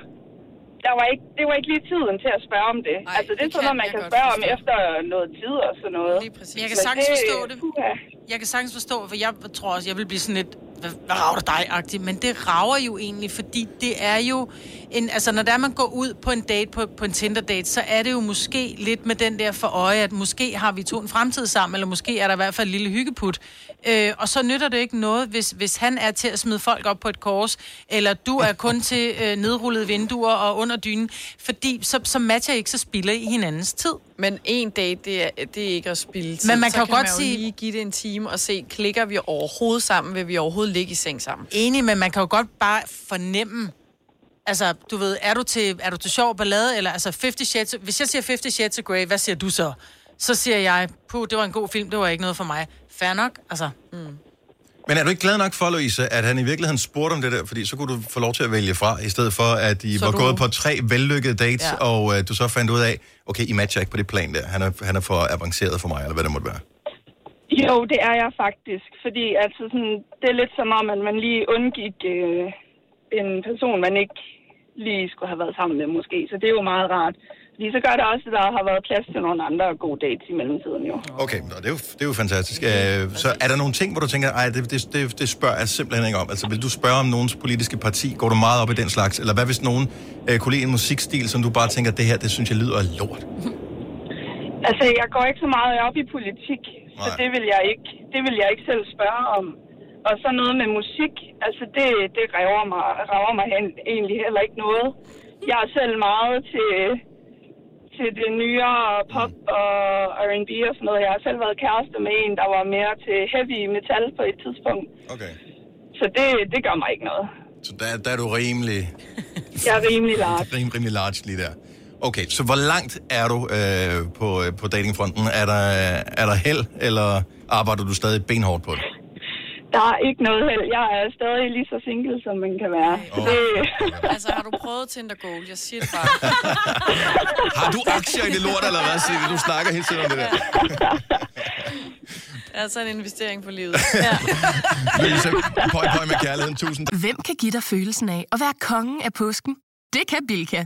Der var ikke, det var ikke lige tiden til at spørge om det. Ej, altså, det er sådan noget, man kan spørge om efter noget tid og sådan noget. Jeg kan Men sagtens forstå det. Puha. Jeg kan sagtens forstå, for jeg tror også, jeg vil blive sådan lidt, hvad, rager det dig-agtigt, men det rager jo egentlig, fordi det er jo, en, altså når der man går ud på en date, på, på en Tinder-date, så er det jo måske lidt med den der for øje, at måske har vi to en fremtid sammen, eller måske er der i hvert fald en lille hyggeput. Øh, og så nytter det ikke noget, hvis, hvis han er til at smide folk op på et kors, eller du er kun til øh, nedrullede vinduer og under dynen, fordi så, så matcher I ikke, så spilder I hinandens tid. Men en date, det er, det er ikke at spille tid. Men man så kan godt man sige- lige give det en time og se, klikker vi overhovedet sammen? Vil vi overhovedet ligge i seng sammen? Enig, men man kan jo godt bare fornemme, altså, du ved, er du til, er du til sjov ballade, eller altså 50 Shades, hvis jeg siger 50 Shades of Grey, hvad siger du så? Så siger jeg, puh, det var en god film, det var ikke noget for mig. Fair nok, altså. Mm. Men er du ikke glad nok for, Louise, at han i virkeligheden spurgte om det der? Fordi så kunne du få lov til at vælge fra, i stedet for, at I Så var du- gået på tre vellykkede dates, Ja. og uh, du så fandt ud af, okay, I matcher ikke på det plan der. Han er, han er for avanceret for mig, eller hvad det måtte være. Jo, det er jeg faktisk. Fordi altså sådan, det er lidt som om, at man lige undgik øh, en person, man ikke lige skulle have været sammen med måske. Så det er jo meget rart. Fordi så gør det også, at der har været plads til nogle andre gode dates i mellemtiden jo. Okay, og det er jo, det er jo fantastisk. Øh, Så er der nogle ting, hvor du tænker, ej, det, det, det, det spørger jeg simpelthen ikke om. Altså, vil du spørge om nogens politiske parti? Går du meget op i den slags? Eller hvad hvis nogen øh, kunne lide en musikstil, som du bare tænker, det her, det synes jeg lyder lort? Altså, jeg går ikke så meget op i politik, så det vil jeg ikke, det vil jeg ikke selv spørge om. Og så noget med musik, altså det, det rager mig, rager mig hen, egentlig heller ikke noget. Jeg er selv meget til, til det nyere pop og R&B og sådan noget. Jeg har selv været kæreste med en, der var mere til heavy metal på et tidspunkt. Okay. Så det, det gør mig ikke noget. Så der, der er du rimelig, Jeg er rimelig large. rimelig, rimelig large lige der. Okay, så hvor langt er du øh, på, øh, på datingfronten? Er der, er der held, eller arbejder du stadig benhårdt på det? Der er ikke noget held. Jeg er stadig lige så single, som man kan være. Så det, Altså, har du prøvet Tinder Gold? Jeg siger det bare. Har du aktier i det lort, eller hvad? Signe? Du snakker hele tiden om det der. Altså en investering på livet. Louise, pøj, pøj med kærligheden. Tusind. Hvem kan give dig følelsen af at være kongen af påsken? Det kan Bilka!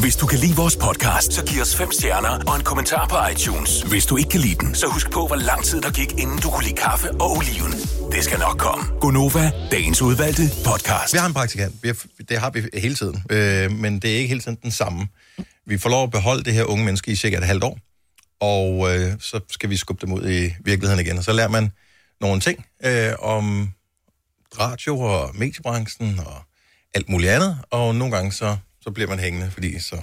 Hvis du kan lide vores podcast, så giv os fem stjerner og en kommentar på iTunes. Hvis du ikke kan lide den, så husk på, hvor lang tid der gik, inden du kunne lide kaffe og oliven. Det skal nok komme. Gonova, dagens udvalgte podcast. Vi har en praktikant. Vi har, det har vi hele tiden. Øh, men det er ikke hele tiden den samme. Vi får lov at beholde det her unge menneske i cirka et halvt år. Og øh, så skal vi skubbe dem ud i virkeligheden igen. Og så lærer man nogle ting øh, om radio og mediebranchen og alt muligt andet. Og nogle gange så, så bliver man hængende, fordi så...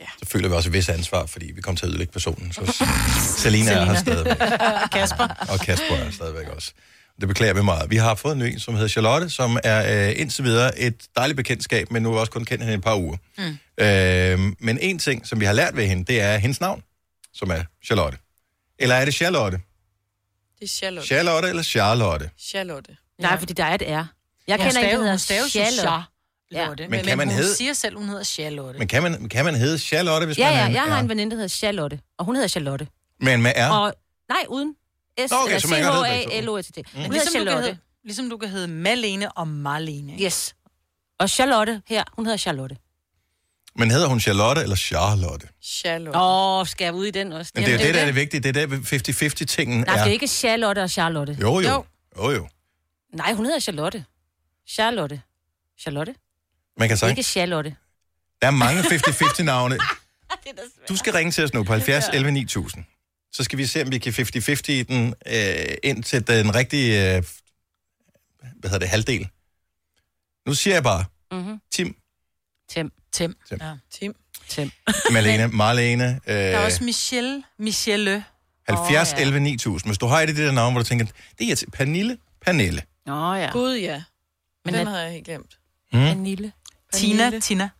Ja. Så føler vi også et vis ansvar, fordi vi kommer til at ødelægge personen. Så Selina er her stadigvæk. Kasper. Og Kasper er stadigvæk også. Det beklager vi meget. Vi har fået en ny, som hedder Charlotte, som er øh, indtil videre et dejligt bekendtskab, men nu har vi også kun kendt hende i et par uger. Mm. Øh, men en ting, som vi har lært ved hende, det er hendes navn, som er Charlotte. Eller er det Charlotte? Det er Charlotte. Charlotte eller Charlotte? Charlotte. Nej, fordi der er et R. Jeg Jeg kender kender en, der hedder staves jo Charlotte. Charlotte. Men kan man hun hedde- siger selv, hun hedder Charlotte. Men kan man, kan man hedde Charlotte, hvis Ja, man ja, er en- jeg har en veninde, der hedder Charlotte, og hun hedder Charlotte. Men med R? Og, nej, uden. S, Nå, okay, så man kan hedde. C-H-A-L-O-T-T. Men Hun hedder ligesom, du Charlotte. hedde, ligesom du kan hedde Malene og Marlene. ikke? Yes. Og Charlotte her, hun hedder Charlotte. Men hedder hun Charlotte eller Charlotte? Charlotte. Åh, skal jeg ud i den også? Men det er jo det, der er det vigtige. Det er der 50-50-tingen Nej, er. det er ikke Charlotte og Charlotte. Jo, jo. Jo, jo. Nej, hun hedder Charlotte. Charlotte. Charlotte? Man kan sige, Ikke Charlotte. der er mange 50-50 navne. Du skal ringe til os nu på 70 11 9000. Så skal vi se, om vi kan 50-50 den øh, ind til den rigtige, øh, hvad hedder det, halvdel. Nu siger jeg bare, Mm-hmm. Tim, Tim. Tim. Tim. Ja. Tim. Tim. Malene, Marlene, Der er øh, også Michelle. Michelle. 70 Åh, ja. 11 9000. Hvis du har et af de der navne, hvor du tænker, det er til Pernille, Pernille. Åh, oh, ja. Gud, ja. Men den at- havde jeg helt glemt. Mm. Pernille. Tina. Tina.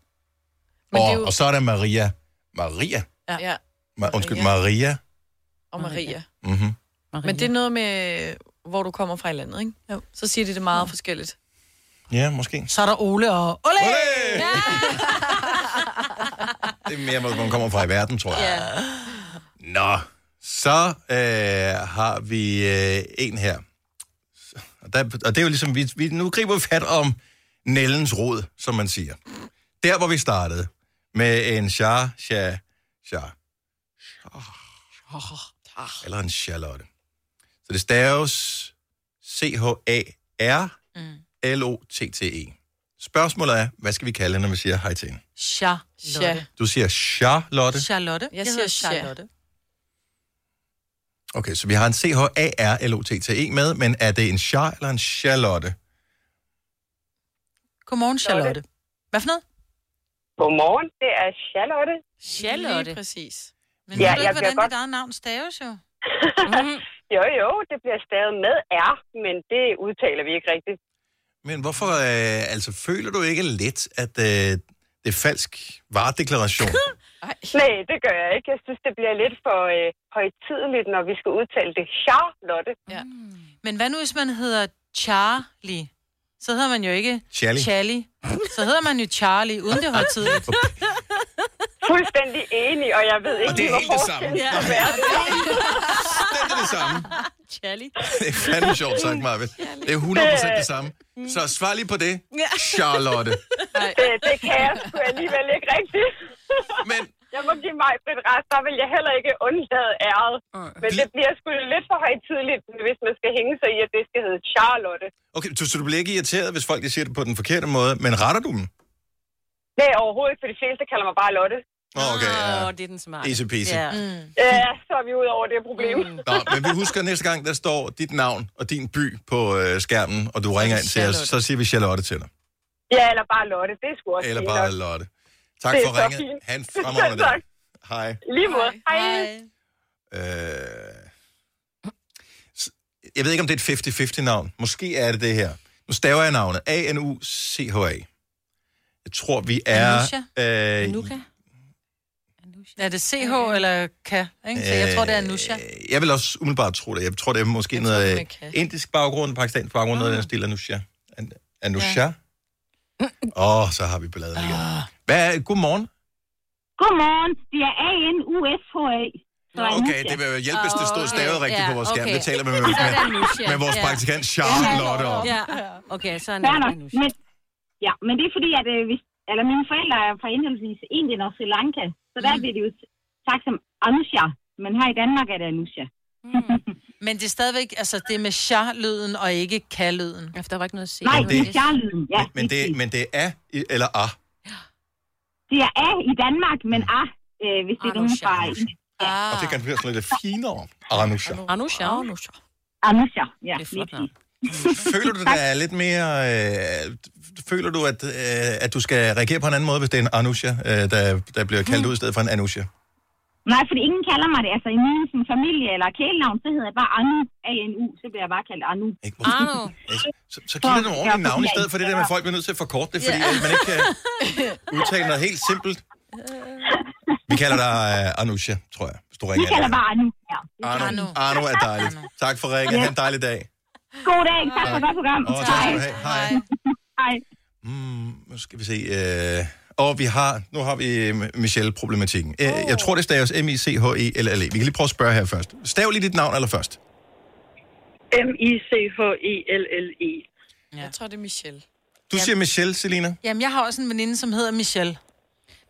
Men Og, jo... og så er der Maria. Maria. Ja. ja. Ma- undskyld, Maria. Og Maria. Mm-hmm. Men det er noget med, hvor du kommer fra i landet, ikke? Jo. Så siger de det meget forskelligt. Ja, måske. Så er der Ole og... Ole! Ole! Det er mere, hvor man kommer fra i verden, tror jeg. Ja. Nå, så øh, har vi øh, en her. Og, der, og det er jo ligesom, vi, vi, nu griber fat om Nellens rod, som man siger. Der, hvor vi startede, med en char, char, char, eller en Charlotte. Så det staves C-H-A-R-L-O-T-T-E. Spørgsmålet er, hvad skal vi kalde hende, når vi siger hej til hende? Charlotte. Du siger Charlotte. Charlotte. Jeg Jeg siger. Charlotte. Okay, så vi har en C-H-A-R-L-O-T-T-E med, men er det en Char eller en Charlotte? Godmorgen, Charlotte. Hvad for noget? Godmorgen, det er Charlotte. Charlotte. Lige præcis. Men Ja, ved du jeg ikke, hvordan bliver dit eget navn staves jo? jo, jo, det bliver stadig med R, men det udtaler vi ikke rigtigt. Men hvorfor, øh, altså, føler du ikke lidt, at øh, det er falsk varedeklaration? Nej, det gør jeg ikke. Jeg synes, det bliver lidt for øh, højtideligt, når vi skal udtale det. Charlotte. Ja. Men hvad nu, hvis man hedder Charlie? Så hedder man jo ikke Charlie. Charlie. Så hedder man jo Charlie, uden det højtideligt. Fuldstændig enig, og jeg ved ikke, Og det er helt det samme. Ja. Det er det samme. Charlie. Det er fandme sjovt sagt, Marvind. Det er 100% det samme. Så svar lige på det, Charlotte. Det, det kan jeg sgu alligevel ikke rigtigt. Men... Jeg må give mig et rest, der vil jeg heller ikke undlade æret. Men det bliver sgu lidt for højtidligt, hvis man skal hænge sig i, at det skal hedde Charlotte. Okay, så, så du bliver ikke irriteret, hvis folk de siger det på den forkerte måde, men retter du dem? Nej, overhovedet ikke, for de fleste kalder mig bare Lotte. Åh, Okay, ja. Åh, det er den smarte. Easy peasy. Ja. Mm. Ja, så er vi ud over det problem. Nå, men vi husker næste gang, der står dit navn og din by på øh, skærmen, og du ringer ind til os, så siger vi Charlotte til dig. Ja, eller bare Lotte. Det er sgu også Eller bare nok. Lotte. Tak Det for ringet. fint. Ha' en fremragende Tak. dag. Hej. Lige måde. Hej. Øh, s- jeg ved ikke, om det er et 50-50 navn. Måske er det det her. Nu staver jeg navnet. A-N-U-C-H-A. Jeg tror, vi er... Anusha? Øh, Anuka? Er det CH eller K? Ikke? Så jeg tror, det er Anusha. jeg vil også umiddelbart tro det. Jeg tror, det er måske jeg noget øh, med indisk baggrund, pakistansk baggrund, noget af den stil, Anusha. An- Anusha? Åh, oh, så har vi balladen igen. Ah. Hvad er, godmorgen. Godmorgen. Det er A-N-U-S-H-A. Så Okay, det vil jo hjælpe, hvis det stod stavet rigtigt på vores skærm. Det taler vi med, Så er det med, Anusha. med vores Ja. praktikant Charlotte om. Ja, okay, så er det. Men, ja, men det er fordi, at øh, hvis, eller mine forældre er fra henholdsvis Indien og Sri Lanka, så der bliver det jo sagt som Anusha, men her i Danmark er det Anusha. Men det er stadigvæk, altså det er med sha-lyden og ikke ka-lyden. Ja, der var ikke noget at se. Nej, det- er sharlyden, ja. Men det, men det er i- eller a. Det er A i Danmark, men A, øh, hvis det er nogen fra Indien. Og det kan blive sådan lidt finere. Anusha. Anusha. Anusha. Anusha, ja. Det er flot. Føler du, der er lidt mere... Øh, føler du, at, øh, at du skal reagere på en anden måde, hvis det er en Anusha, øh, der, der bliver kaldt ud i stedet for en Anusha? Nej, fordi ingen kalder mig det. Altså i min sådan, familie eller kælenavn, så hedder jeg bare Anu, A-N-U, så bliver jeg bare kaldt Anu. Anu. Så, så giv det nogle ordentlige navne i stedet for det der med, at folk bliver nødt til at forkorte det, fordi at man ikke kan udtale noget helt simpelt. Vi kalder dig uh, Anusha, tror jeg, hvis du Vi ringer kalder ind. bare Anu. Ja. Arno, Arno er dejligt. Tak for ringen. Ha' en dejlig dag. God dag. Tak for godt program. Åh, tak skal du have. Hej. Hej. Mm, nu skal vi se. Øh, og vi har, nu har vi øh, Michelle-problematikken. Øh, Jeg tror, det staves M-I-C-H-E-L-L-E. Vi kan lige prøve at spørge her først. Stav lige dit navn allerførst. M-I-C-H-E-L-L-E. Ja. Jeg tror, det er Michelle. Du siger Michelle, Selina. Jamen, jeg har også en veninde, som hedder Michelle.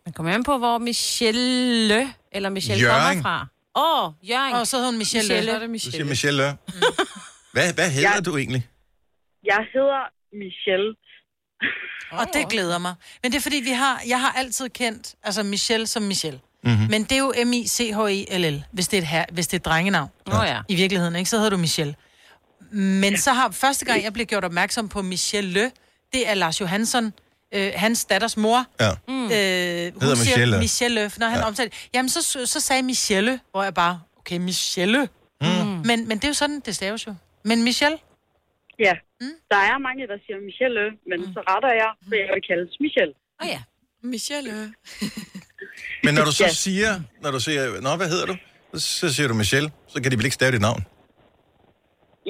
Man kommer an på, hvor Michelle eller Michelle Hjørring. kommer fra. Åh, oh, Jørgen. Og så hedder hun Michelle. Michelle. Er det Du Michelle. siger Michelle. Hvad, hvad hedder du egentlig? Jeg hedder Michelle. Og det glæder mig. Men det er fordi, vi har, jeg har altid kendt altså Michelle som Michelle. Mhm. Men det er jo M-I-C-H-E-L-L, hvis det er et, her, hvis det er et drengenavn. Åh ja. I virkeligheden, ikke? Så hedder du Michelle. Men så har første gang, jeg blev gjort opmærksom på Michelle Le, det er Lars Johansson, øh, hans datters mor. Ja. Mm. Øh, hun Hedder siger Michelle. Michelle, når han Ja. ja. omtalte. Jamen, så, så sagde Michelle, hvor jeg bare, okay, Michelle. Mm. Men, men det er jo sådan, det staves jo. Men Michelle? Ja, mm. der er mange, der siger Michelle, men mm. så retter jeg, for jeg vil kaldes Michelle. Åh oh, ja. Michelle. Men når du så Ja. siger, når du siger, nå, hvad hedder du? Så siger du Michelle, så kan de vel ikke stave dit navn?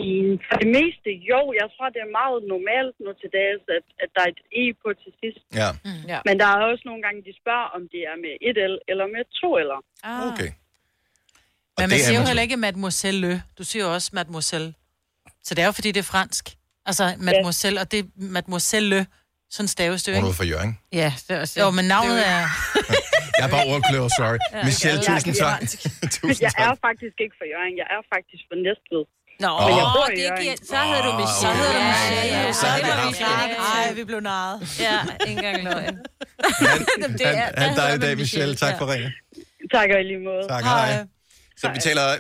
I, for det meste, jo, jeg tror, det er meget normalt nu til dags, at, at der er et E på til sidst. Ja. Mm. ja. Men der er også nogle gange, de spørger, om det er med et L eller med to L'er. Ah. Okay. Men man det er siger jo heller ikke mademoiselle Le. Du siger jo også mademoiselle. Så det er jo, fordi det er fransk. Altså, mademoiselle, og det er mademoiselle Le. Sådan staves det jo, Hun er ikke? fra Jørgen. Ja, det er også Jo, men navnet er... Jeg er bare ordkløver, sorry. Ja. Michelle, Ja, tusind ja. tak. tusind Jeg er tak. faktisk ikke fra Jørgen, jeg er faktisk fra Næstved. Nå, Men jeg bor i det giver, så hedder du Michelle. Så hedder du Michelle. Ja, ja, Ja, så er var vi Michelle. klar. Ej, vi blev narret. Ja, ikke engang løgn. Han, Det er- han, han dejlig hedder dag, Michelle. Michelle, Tak ja. for ringen. Tak og i lige måde. Tak, hej. Så vi taler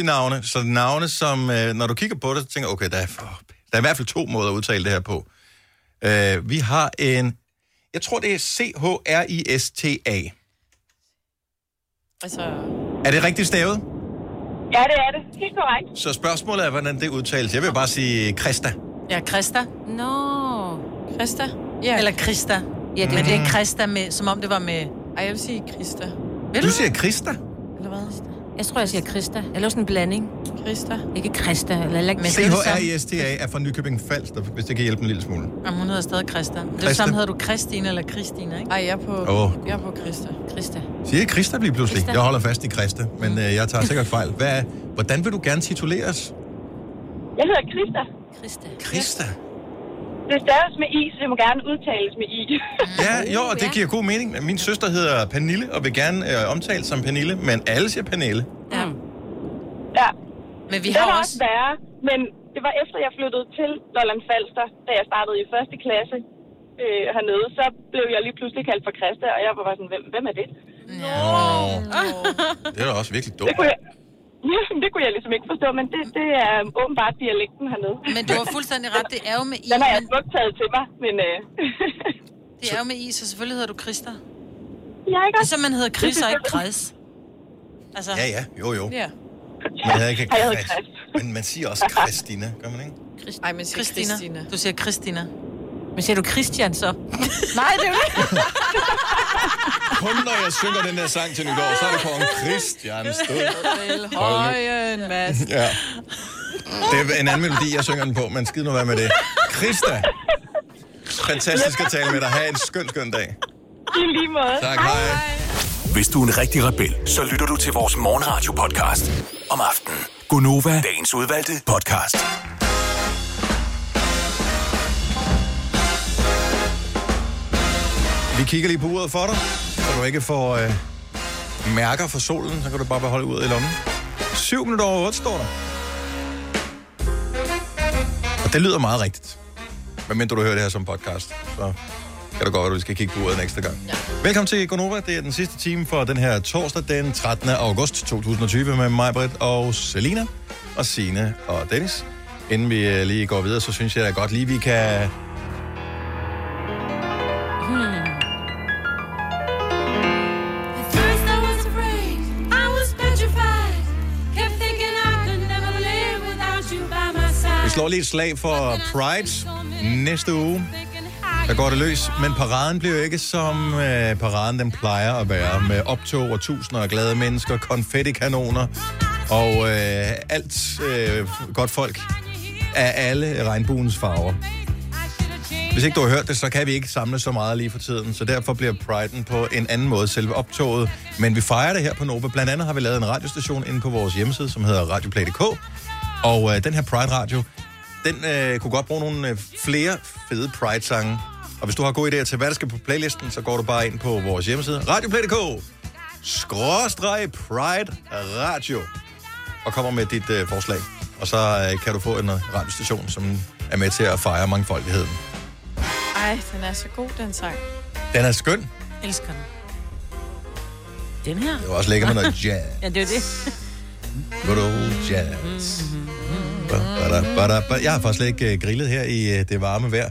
50-50 navne, så navne, som øh, når du kigger på det, så tænker du, okay, der er, for, der er i hvert fald to måder at udtale det her på. Øh, vi har en, jeg tror det er C-H-R-I-S-T-A. Altså, Er det rigtigt stavet? Ja, det er det. Helt korrekt. Så spørgsmålet er, hvordan det udtales. Jeg vil bare sige Krista. Ja, Krista. Nå. Krista? Ja. Eller Krista. Ja, det, men det er Krista med, som om det var med... Ej, jeg vil sige Krista. Vil Du siger Krista? Eller hvad? Jeg tror, jeg siger Krista. Eller sådan en blanding. Krista. Ikke Krista, eller ikke C-H-R-I-S-T-A er fra Nykøbing Falster, hvis det kan hjælpe en lille smule. Jamen, hun hedder stadig Krista. Det er Krista. det samme hedder du Christine eller Christina, ikke? Ej, jeg er på, Åh. jeg er på Krista. Krista. Siger jeg Krista lige pludselig? Krista. Jeg holder fast i Krista, men øh, jeg tager sikkert fejl. Hvad, er- hvordan vil du gerne tituleres? Jeg hedder Krista. Krista. Krista? Det staves med i, så det må gerne udtales med i. Ja, jo, og det giver god mening. Min søster hedder Pernille, og vil gerne øh, omtales som Pernille, men alle siger Pernille. Ja. Ja. Men vi det har var også- også værre, men det var efter, jeg flyttede til Lolland Falster, da jeg startede i første klasse øh, hernede. Så blev jeg lige pludselig kaldt for Christa, og jeg var bare sådan, hvem, hvem er det? Det er da også virkelig Det dumt. kunne jeg, det kunne jeg ligesom ikke forstå, men det, det er åbenbart dialekten hernede. Men du har fuldstændig ret, det er jo med i. Den har jeg smukt taget til mig, men... Øh, Det er jo med i, så selvfølgelig hedder du Krista. Ja, ikke Ligesom man hedder Chris og ikke Kres. Altså, Ja, ja, jo, jo. Ja. Man hedder ikke Chris. Men man siger også Christina, gør man ikke? Ej, men siger Christina. Christina. Du siger Christina. Men siger du Christian så? Nej, det er jo det. Kun når jeg synger den der sang til nytår, så er det kong Christian stod. Vil høje en masse. Ja. Det er en anden melodi, jeg synger den på, men skid nu være med det. Krista, fantastisk at tale med dig. Ha' en skøn, skøn dag. I lige måde. Tak, hej. Hvis du er en rigtig rebel, så lytter du til vores morgenradio-podcast om aftenen. Gunova, dagens udvalgte podcast. Vi kigger lige på uret for dig, så du ikke får øh, mærker for solen, så kan du bare beholde uret i lommen. 7 minutter over 8 står der. Og det lyder meget rigtigt. Men mindre du hører det her som podcast, så kan det godt være, at du skal kigge på uret ekstra gang. Ja. Velkommen til Gonova. Det er den sidste time for den her torsdag, den 13. august 2020 med mig, Britt og Selina og Sine og Dennis. Inden vi øh, lige går videre, så synes jeg da godt lige, vi kan slår lige et slag for Pride næste uge. Der går det løs, men paraden bliver ikke som øh, paraden den plejer at være, med optog og tusinder af glade mennesker, konfettikanoner og øh, alt øh, godt folk af alle regnbuens farver. Hvis ikke du har hørt det, så kan vi ikke samle så meget lige for tiden, så derfor bliver Pride'en på en anden måde, selve optoget. Men vi fejrer det her på Nova. Blandt andet har vi lavet en radiostation inde på vores hjemmeside, som hedder radioplay.dk. Og øh, den her Pride-radio, den øh, kunne godt bruge nogle øh, flere fede Pride-sange. Og hvis du har gode idéer til, hvad der skal på playlisten, så går du bare ind på vores hjemmeside, radioplay.dk, skråstreg Pride Radio, og kommer med dit øh, forslag. Og så øh, kan du få en øh, radiostation, som er med til at fejre mangfoldigheden. Ej, den er så god, den sang. Den er skøn. Elsker den. Den her? Det var også lækker med noget jazz. Ja, det er det. Good old jazz. Ba, ba. Jeg har faktisk slet ikke øh, grillet her i øh, det varme vejr.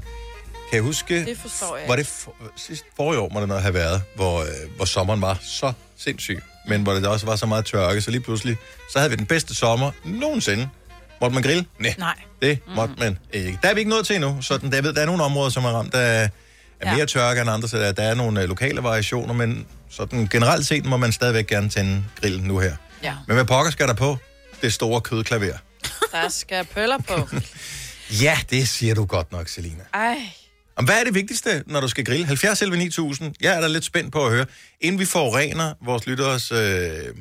Kan jeg huske... Det forstår jeg Var det for, sidst forrige år, må det nok have været, hvor, øh, hvor sommeren var så sindssyg, men hvor det også var så meget tørke, så lige pludselig, så havde vi den bedste sommer nogensinde. Måtte man grille? Nej. Nej. Det måtte man ikke. Der er vi ikke nået til endnu, så den, jeg ved, der er nogle områder, som er ramt af, af mere tørke end andre, så der, der er nogle øh, lokale variationer, men sådan generelt set må man stadigvæk gerne tænde grillen nu her. Ja. Men hvad pokker skal der på? Det store kødklaver. Der skal pøller på. Ja, det siger du godt nok, Selina. Ej. Om hvad er det vigtigste, når du skal grille? 70 11 9000. Jeg er da lidt spændt på at høre. Inden vi forurener vores lytteres, øh, kan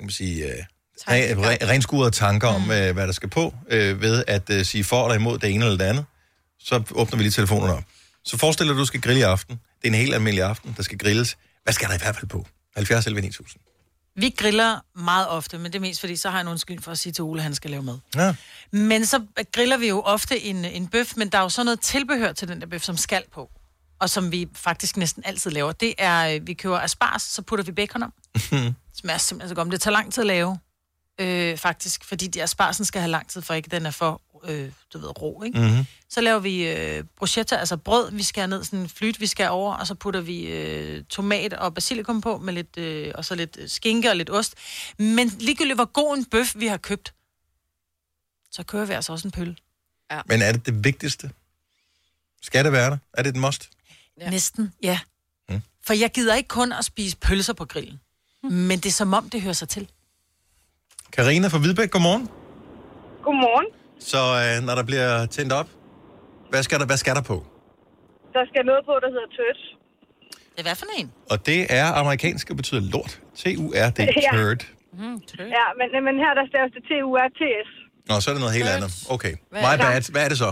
man sige, øh, re, renskurede tanker om, øh, hvad der skal på, øh, ved at øh, sige for eller imod det ene eller det andet, så åbner vi lige telefonerne op. Så forestil dig, at du skal grille i aften. Det er en helt almindelig aften, der skal grilles. Hvad skal der i hvert fald på? 70 11 9000. Vi griller meget ofte, men det er mest fordi, så har jeg en undskyld for at sige til Ole, at han skal lave mad. Ja. Men så griller vi jo ofte en, en bøf, men der er jo så noget tilbehør til den der bøf, som skal på. og som vi faktisk næsten altid laver, det er, øh, vi køber asparges, så putter vi bacon om. smager simpelthen så godt. Men det tager lang tid at lave, øh, faktisk, fordi de aspargesen skal have lang tid, for ikke den er for, øh, du ved, rå, ikke? Mhm. Så laver vi øh, bruschetta, altså brød, vi skærer ned, sådan en flyt, vi skærer over, og så putter vi øh, tomat og basilikum på, med lidt, øh, og så lidt skinke og lidt ost. Men ligegyldigt, hvor god en bøf vi har købt, så kører vi altså også en pølle. Ja. Men er det det vigtigste? Skal det være der? Er det et must? Ja. Næsten, ja. Mm. For jeg gider ikke kun at spise pølser på grillen. Men det er som om, det hører sig til. Karina fra Hvidbæk, godmorgen. Godmorgen. Så øh, når der bliver tændt op, hvad skal der, hvad skal der på? Der skal noget på, der hedder tørt. Det er hvad for en? Og det er amerikansk og betyder lort. T-U-R-D, Ja. turd. Mm, Ja, men, men her der staves det T-U-R-T-S. Nå, så er det noget helt andet. Okay. Hvad My er det? bad. Hvad er det så?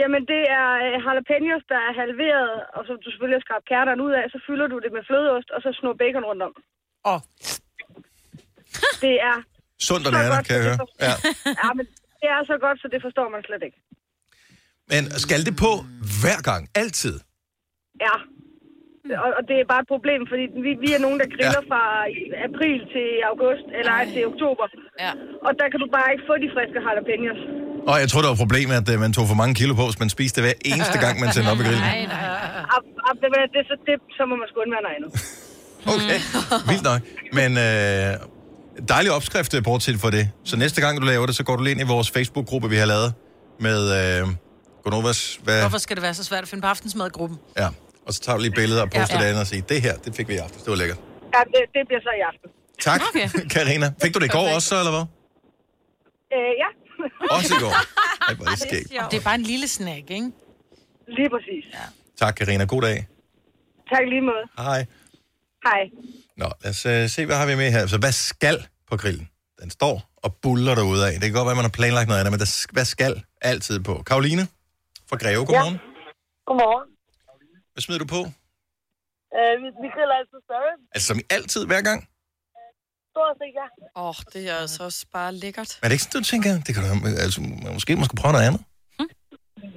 Jamen, det er øh, jalapenos, der er halveret, og så du selvfølgelig har skrabt kærterne ud af, så fylder du det med flødeost, og så snor bacon rundt om. Åh. Det er... Sundt og nærende, kan jeg høre. Ja. ja, men det er så godt, så det forstår man slet ikke. Men skal det på hver gang? Altid? Ja. Og, og det er bare et problem, fordi vi, vi er nogen, der griller ja. fra april til august, eller ej, til oktober. Ja. Og der kan du bare ikke få de friske jalapenos. Og jeg tror, der var problemet, at øh, man tog for mange kilo på, så man spiste det hver eneste gang, man tændte op i grillen. Ab, ab, det, det, så, det, så må man sgu undvære noget andet. Okay, vildt nok. Men øh, dejlig opskrift, øh, bortset for det. Så næste gang, du laver det, så går du lige ind i vores Facebook-gruppe, vi har lavet med øh, Gonovas. Hvad? Hvorfor skal det være så svært at finde på aftensmadgruppen? Ja. Og så tager du lige billeder og poster Ja. ja. det andet og siger, det her, det fik vi i aften. Det var lækkert. Ja, det, det bliver så i aften. Tak, okay. Karina. Fik du det i går også, så, eller hvad? Øh, ja. Også i går. Ej, hvor er det skægt. Det er bare en lille snack, ikke? Lige præcis. Ja. Tak, Karina. God dag. Tak i lige måde. Hej. Hej. Nå, lad os uh, se, hvad har vi med her. Så hvad skal på grillen? Den står og buller derude af. Det kan godt være, at man har planlagt noget andet, men der, hvad skal altid på? Karoline fra Greve, godmorgen. Ja. Godmorgen. Hvad smider du på? Øh, vi, vi griller altid større. Altså som i altid, hver gang? Stort set, ja. Åh, oh, det er altså også bare lækkert. Men er det ikke sådan, du tænker, det kan du, altså, måske man skulle prøve noget andet?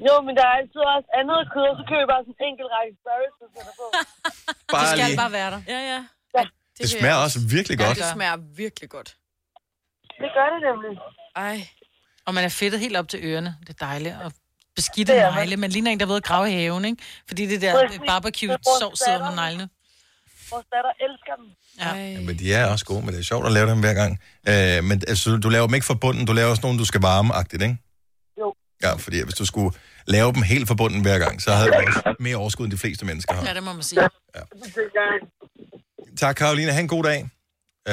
Jo, men der er altid også andet kød, og så køber jeg bare sådan en enkelt række Sparrows, du sætter på. Bare lige. være der. Ja, ja. Ja. Det vil smager også virkelig Ja, godt. det smager virkelig godt. Det gør det nemlig. Ej. Og man er fedtet helt op til ørerne. Det er dejligt. Og beskidte Det man. negle. Man ligner en, der er ved at grave i haven, ikke? Fordi det der Præcis. barbecue Det er vores sovs sidder under neglene. Vores datter elsker dem. Ja. Ja, men de er også gode, men det er sjovt at lave dem hver gang. Øh, men altså, du laver dem ikke fra bunden, du laver også nogle, du skal varme-agtigt, ikke? Jo. Ja, fordi hvis du skulle lave dem helt fra bunden hver gang, så havde du mere overskud, end de fleste mennesker har. Ja, det må man sige. Ja. Tak, Karoline. Ha' en god dag.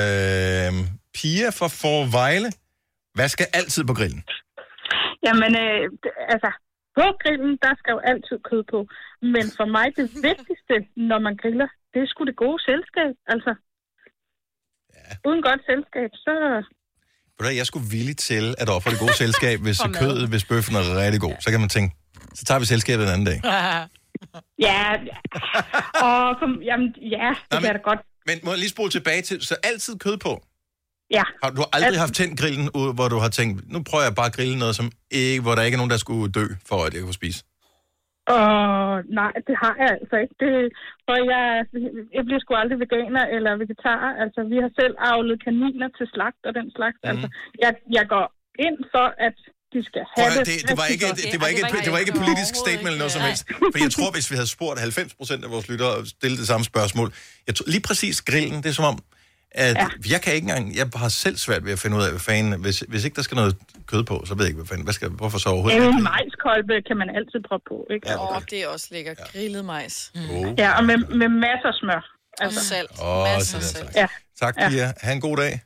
Øh, Pia fra Forvejle. Hvad skal altid på grillen? Jamen, øh, altså, på grillen, der skal jo altid kød på. Men for mig, det vigtigste, når man griller, det er sgu det gode selskab. Altså, ja. uden godt selskab, så... Jeg skulle villig til at ofre det gode selskab, hvis kødet, hvis bøffen er rigtig god. Så kan man tænke, så tager vi selskabet en anden dag. Ja, og kom, jamen, ja, det kan jeg da godt. Men må jeg lige spole tilbage til, så altid kød på? Ja. Har du aldrig haft tændt grillen, ud, hvor du har tænkt, nu prøver jeg bare at grille noget, som ikke, hvor der ikke er nogen, der skulle dø, for at jeg kunne spise? Og nej, det har jeg altså ikke. Det, for jeg, jeg bliver sgu aldrig veganer eller vegetar. Altså, vi har selv avlet kaniner til slagt og den slags. Mm. Altså, jeg, jeg går ind for, at de skal have Prøv, det. det, det, var ikke, det, det, var ikke, et- det var ikke et politisk statement eller noget som helst. For jeg tror, hvis vi havde spurgt 90 procent af vores lyttere og stillet det samme spørgsmål, jeg tror, lige præcis grillen, det er som om, at ja. jeg kan ikke engang, jeg har selv svært ved at finde ud af, hvad fanden, hvis, hvis ikke der skal noget kød på, så ved jeg ikke, hvad fanden, hvad skal, hvorfor så overhovedet? En majskolbe kan man altid proppe på, ikke? Ja, Åh, oh, det er også lækkert. Ja. Grillet majs. Mm. Oh. Ja, og med, med masser af smør. Og salt. Åh, Masser af salt. Ja. Tak, Ja. Pia. Ha' en god dag.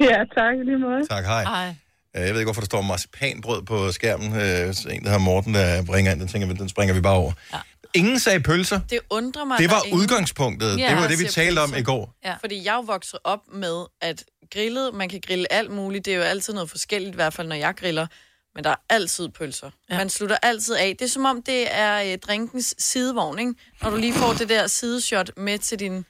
Ja, tak lige måde. Tak, hej. Hej. Øh, Jeg ved ikke, hvorfor der står marcipanbrød på skærmen. Øh, så En, der har Morten, der bringer ind, den tænker vi, den springer vi bare over. Ja. Ingen sagde pølser. Det undrer mig, Det var ingen... udgangspunktet. Ja. Det var det, vi talte om pølser. i går. Ja. Fordi jeg vokset op med, at grillet, man kan grille alt muligt. Det er jo altid noget forskelligt, i hvert fald når jeg griller. Men der er altid pølser. Ja. Man slutter altid af. Det er som om, det er øh, drinkens sidevogn, ikke? Når du lige får det der sideshot med til din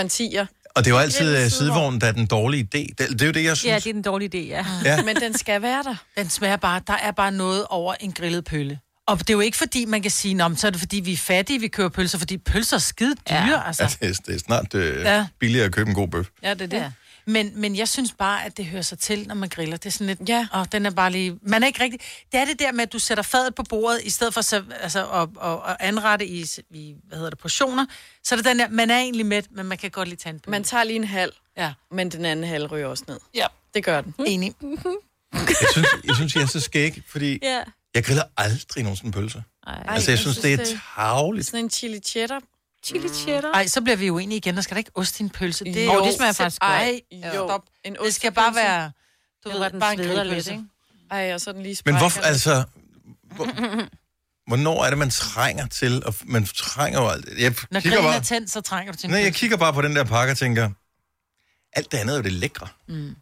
en tiger. Og det var altid sidevogn. sidevognen, der er den dårlige idé. Det, det er jo det, jeg synes. Ja, det er en dårlig idé, ja. Ja. Men den skal være der. Den smager bare, der er bare noget over en grillet pølle. Og det er jo ikke fordi, man kan sige, men så er det fordi, vi er fattige, vi køber pølser, fordi pølser er skide dyre, ja. altså. Ja, det, er, det er snart øh, ja. billigere at købe en god bøf. Ja, det er det. Ja. Men, men jeg synes bare, at det hører sig til, når man griller. Det er sådan lidt, ja. og den er bare lige... Man er ikke rigtig... Det er det der med, at du sætter fadet på bordet, i stedet for så, altså, at, at, at anrette i, i, hvad hedder det, portioner. Så er det den der, man er egentlig mæt, men man kan godt lige tage en pølse. Man tager lige en halv, ja. men den anden halv ryger også ned. Ja. Det gør den. Enig. Jeg synes, jeg synes, jeg er så skæg, fordi Ja. jeg griller aldrig nogensinde pølser. Ej, altså, jeg synes, det er tavligt. Sådan en chili cheddar. Chili cheddar. Ej, så bliver vi uenige igen. Der skal da ikke ost i en pølse. Det, Jo, jo, det smager så- faktisk ej, godt. jo. Stop. En det skal bare være... Du Eller ved, den bare en grillpølse, ikke? Ej, og så den lige Men hvorfor, altså... Hvor, hvornår er det, man trænger til? At, man trænger jo aldrig. Jeg Når kigger grillen er bare, tændt, så trænger du til en nej, jeg kigger bare på den der pakke og tænker, alt det andet er jo det lækre. Mm.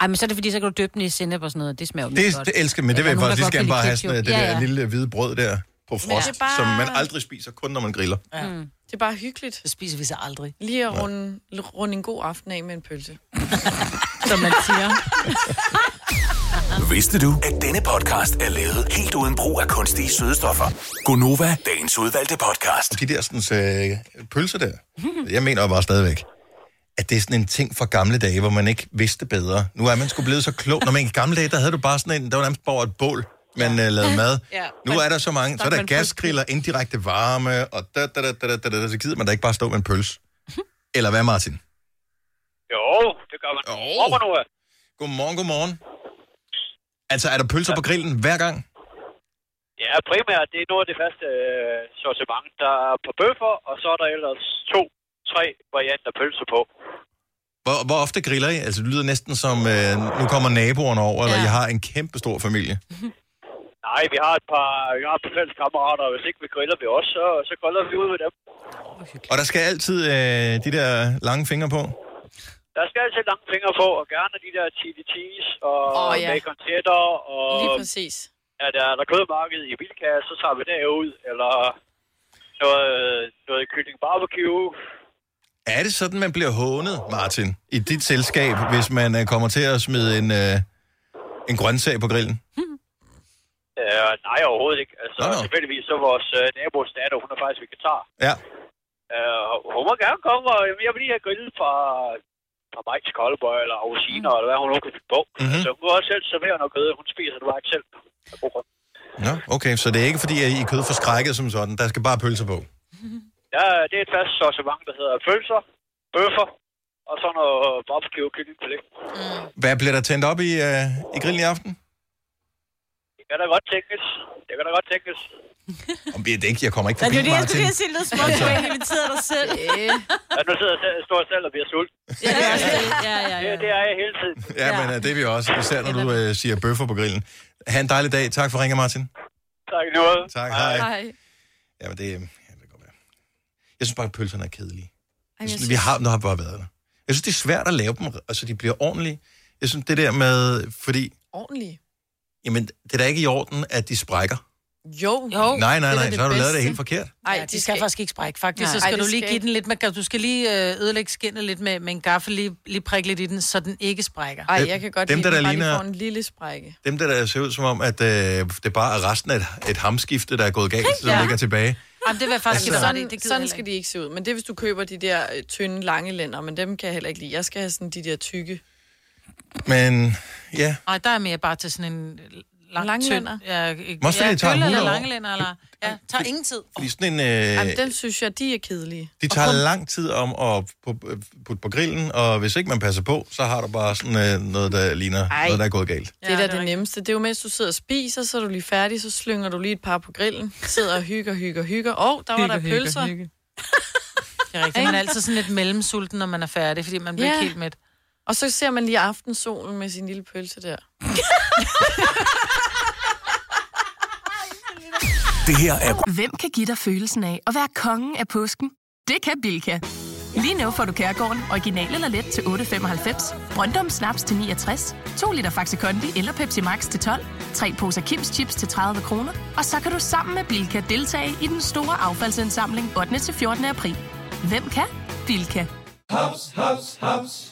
Ej, men så er det fordi, så kan du døbe den i sennep og sådan noget. Det smager jo Det, godt. det elsker, men det vil jeg faktisk der lige kan bare have sådan, det der Ja, ja. lille hvide brød der på frost, bare- som man aldrig spiser, kun når man griller. Ja. Mm. Det er bare hyggeligt. Det spiser vi så aldrig. Lige at runde, runde en god aften af med en pølse. Som man siger. Vidste du, at denne podcast er lavet helt uden brug af kunstige sødestoffer? Gonova, dagens udvalgte podcast. De der sådan, øh, pølser der, jeg mener jo bare stadigvæk, at det er sådan en ting fra gamle dage, hvor man ikke vidste bedre. Nu er man sgu blevet så klog. Når man i gamle dage, der havde du bare sådan en, der var nærmest bare et bål, man ja. lavede mad. Ja. Nu er der så mange, så er der gasgriller, indirekte varme, og da, da, da, da, da, da, da, så gider man da ikke bare stå med en pølse. Eller hvad, Martin? Jo, det gør man. Oh. nu er. Godmorgen, godmorgen. Altså, er der pølser på grillen hver gang? Ja, primært, det er noget af det faste øh, sortiment. Der er på bøffer, og så er der ellers to, tre varianter pølser på. Hvor, hvor ofte griller I? Altså, det lyder næsten som, øh, nu kommer naboerne over, ja. eller I har en kæmpe stor familie. Nej, vi har et par, vi har et par fælles kammerater, og hvis ikke vi griller ved os, så, så griller vi ud med dem. Og der skal altid øh, de der lange fingre på. Der skal altid lange fingre på, og gerne de der chili og oh, ja. ja. bacon cheddar, og Lige præcis. er der, er der kødmarked i Bilka, så tager vi derud, eller noget, noget kylling barbecue. Er det sådan, man bliver hånet, Martin, i dit selskab, hvis man øh, kommer til at smide en, øh, en grøntsag på grillen? Uh, nej, overhovedet ikke. Altså, Nå, nå. tilfældigvis så vores uh, nabos datter, hun er faktisk vegetar. Ja. Uh, hun må gerne komme, og jeg vil lige have grillet fra, fra Mike's Koldebøj, eller rosiner, eller hvad hun nu kan finde på. Mhm. Mm-hmm. Så hun kan også selv servere noget kød. Hun spiser det bare ikke selv. Nå, okay, så det er ikke fordi, at I er kød for skrækket som sådan. Der skal bare pølser på. Ja, det er et fast sortiment, der hedder pølser, bøffer, og så noget barbecue kyllingfilet. Hvad bliver der tændt op i, øh, i grillen i aften? Det kan da godt tænkes. Det kan da godt tænkes. Om det er ikke, jeg kommer ikke Ja, forbi, det er det, jeg Martin. skulle sige lidt småt, du har inviteret dig selv. Ja, nu sidder jeg selv, står selv og bliver sulten. Ja, det er det. Ja, ja, ja. Det, det er jeg hele tiden. Ja, men øh, det er vi også, især når du øh, siger bøffer på grillen. Ha' en dejlig dag. Tak for ringen, Martin. Tak noget. Tak, hej. Hej. Ja, men det, ja, det kan godt være. Jeg synes bare, at pølserne er kedelige. Ej, synes, vi har, nu har bare været der. Jeg synes, det er svært at lave dem, altså de bliver ordentlige. Jeg synes, det der med, fordi, Ordentligt. Jamen, det er da ikke i orden, at de sprækker. Jo. jo. nej, nej, det nej, da så har du lavet det helt forkert. Ej, ja, de skal faktisk ikke sprække. Faktisk, Nej. så skal Ej, du det lige skal give ikke. den lidt med, du skal lige øh, ødelægge skinnet lidt med, med en gaffel, lige, lige prikke lidt i den, så den ikke sprækker. Ej, jeg kan godt Dem, lide, der der ligner- får en lille sprække. Dem der, der ser ud som om, at øh, det bare er resten af et, et hamskifte, der er gået galt, som Ja. ligger tilbage. Jamen, det vil jeg faktisk Altså-. Sådan, Det sådan skal de ikke se ud. Men det er, hvis du køber de der øh, tynde, lange lænder, men dem kan jeg heller ikke lide. Jeg skal have sådan de der tykke. Men ja, ikke. Ej, der er mere bare til sådan en lang, Langlænder? tynd... Ja, ikke- Måske ja, det tager kølle 100 eller år. langlænder, eller... Ja, tager ingen tid. fordi sådan en... Øh, Jamen, den synes jeg, de er kedelige. De tager lang tid om at pu- putte på grillen, og hvis ikke man passer på, så har du bare sådan øh, noget, der ligner Ej. noget, der er gået galt. Det er da det nemmeste. Det er jo mens du sidder og spiser, så er du lige færdig, så slynger du lige et par på grillen. Sidder og hygger, hygger, hygger. Åh, oh, der var der pølser. hygge. Det er rigtigt. Man er altid sådan lidt mellemsulten, når man er færdig, fordi man bliver Ja. ikke helt mæt. Og så ser man lige aftensolen med sin lille pølse der. Det her er Hvem kan give dig følelsen af at være kongen af påsken? Det kan Bilka! Lige nu får du Kærgården original eller let til 8.95, Brøndum Snaps til 69, 2 liter Faxi Kondi eller Pepsi Max til 12, 3 poser Kims Chips til 30 kroner, og så kan du sammen med Bilka deltage i den store affaldsindsamling 8. til 14. april. Hvem kan? Bilka. Haps, haps, haps.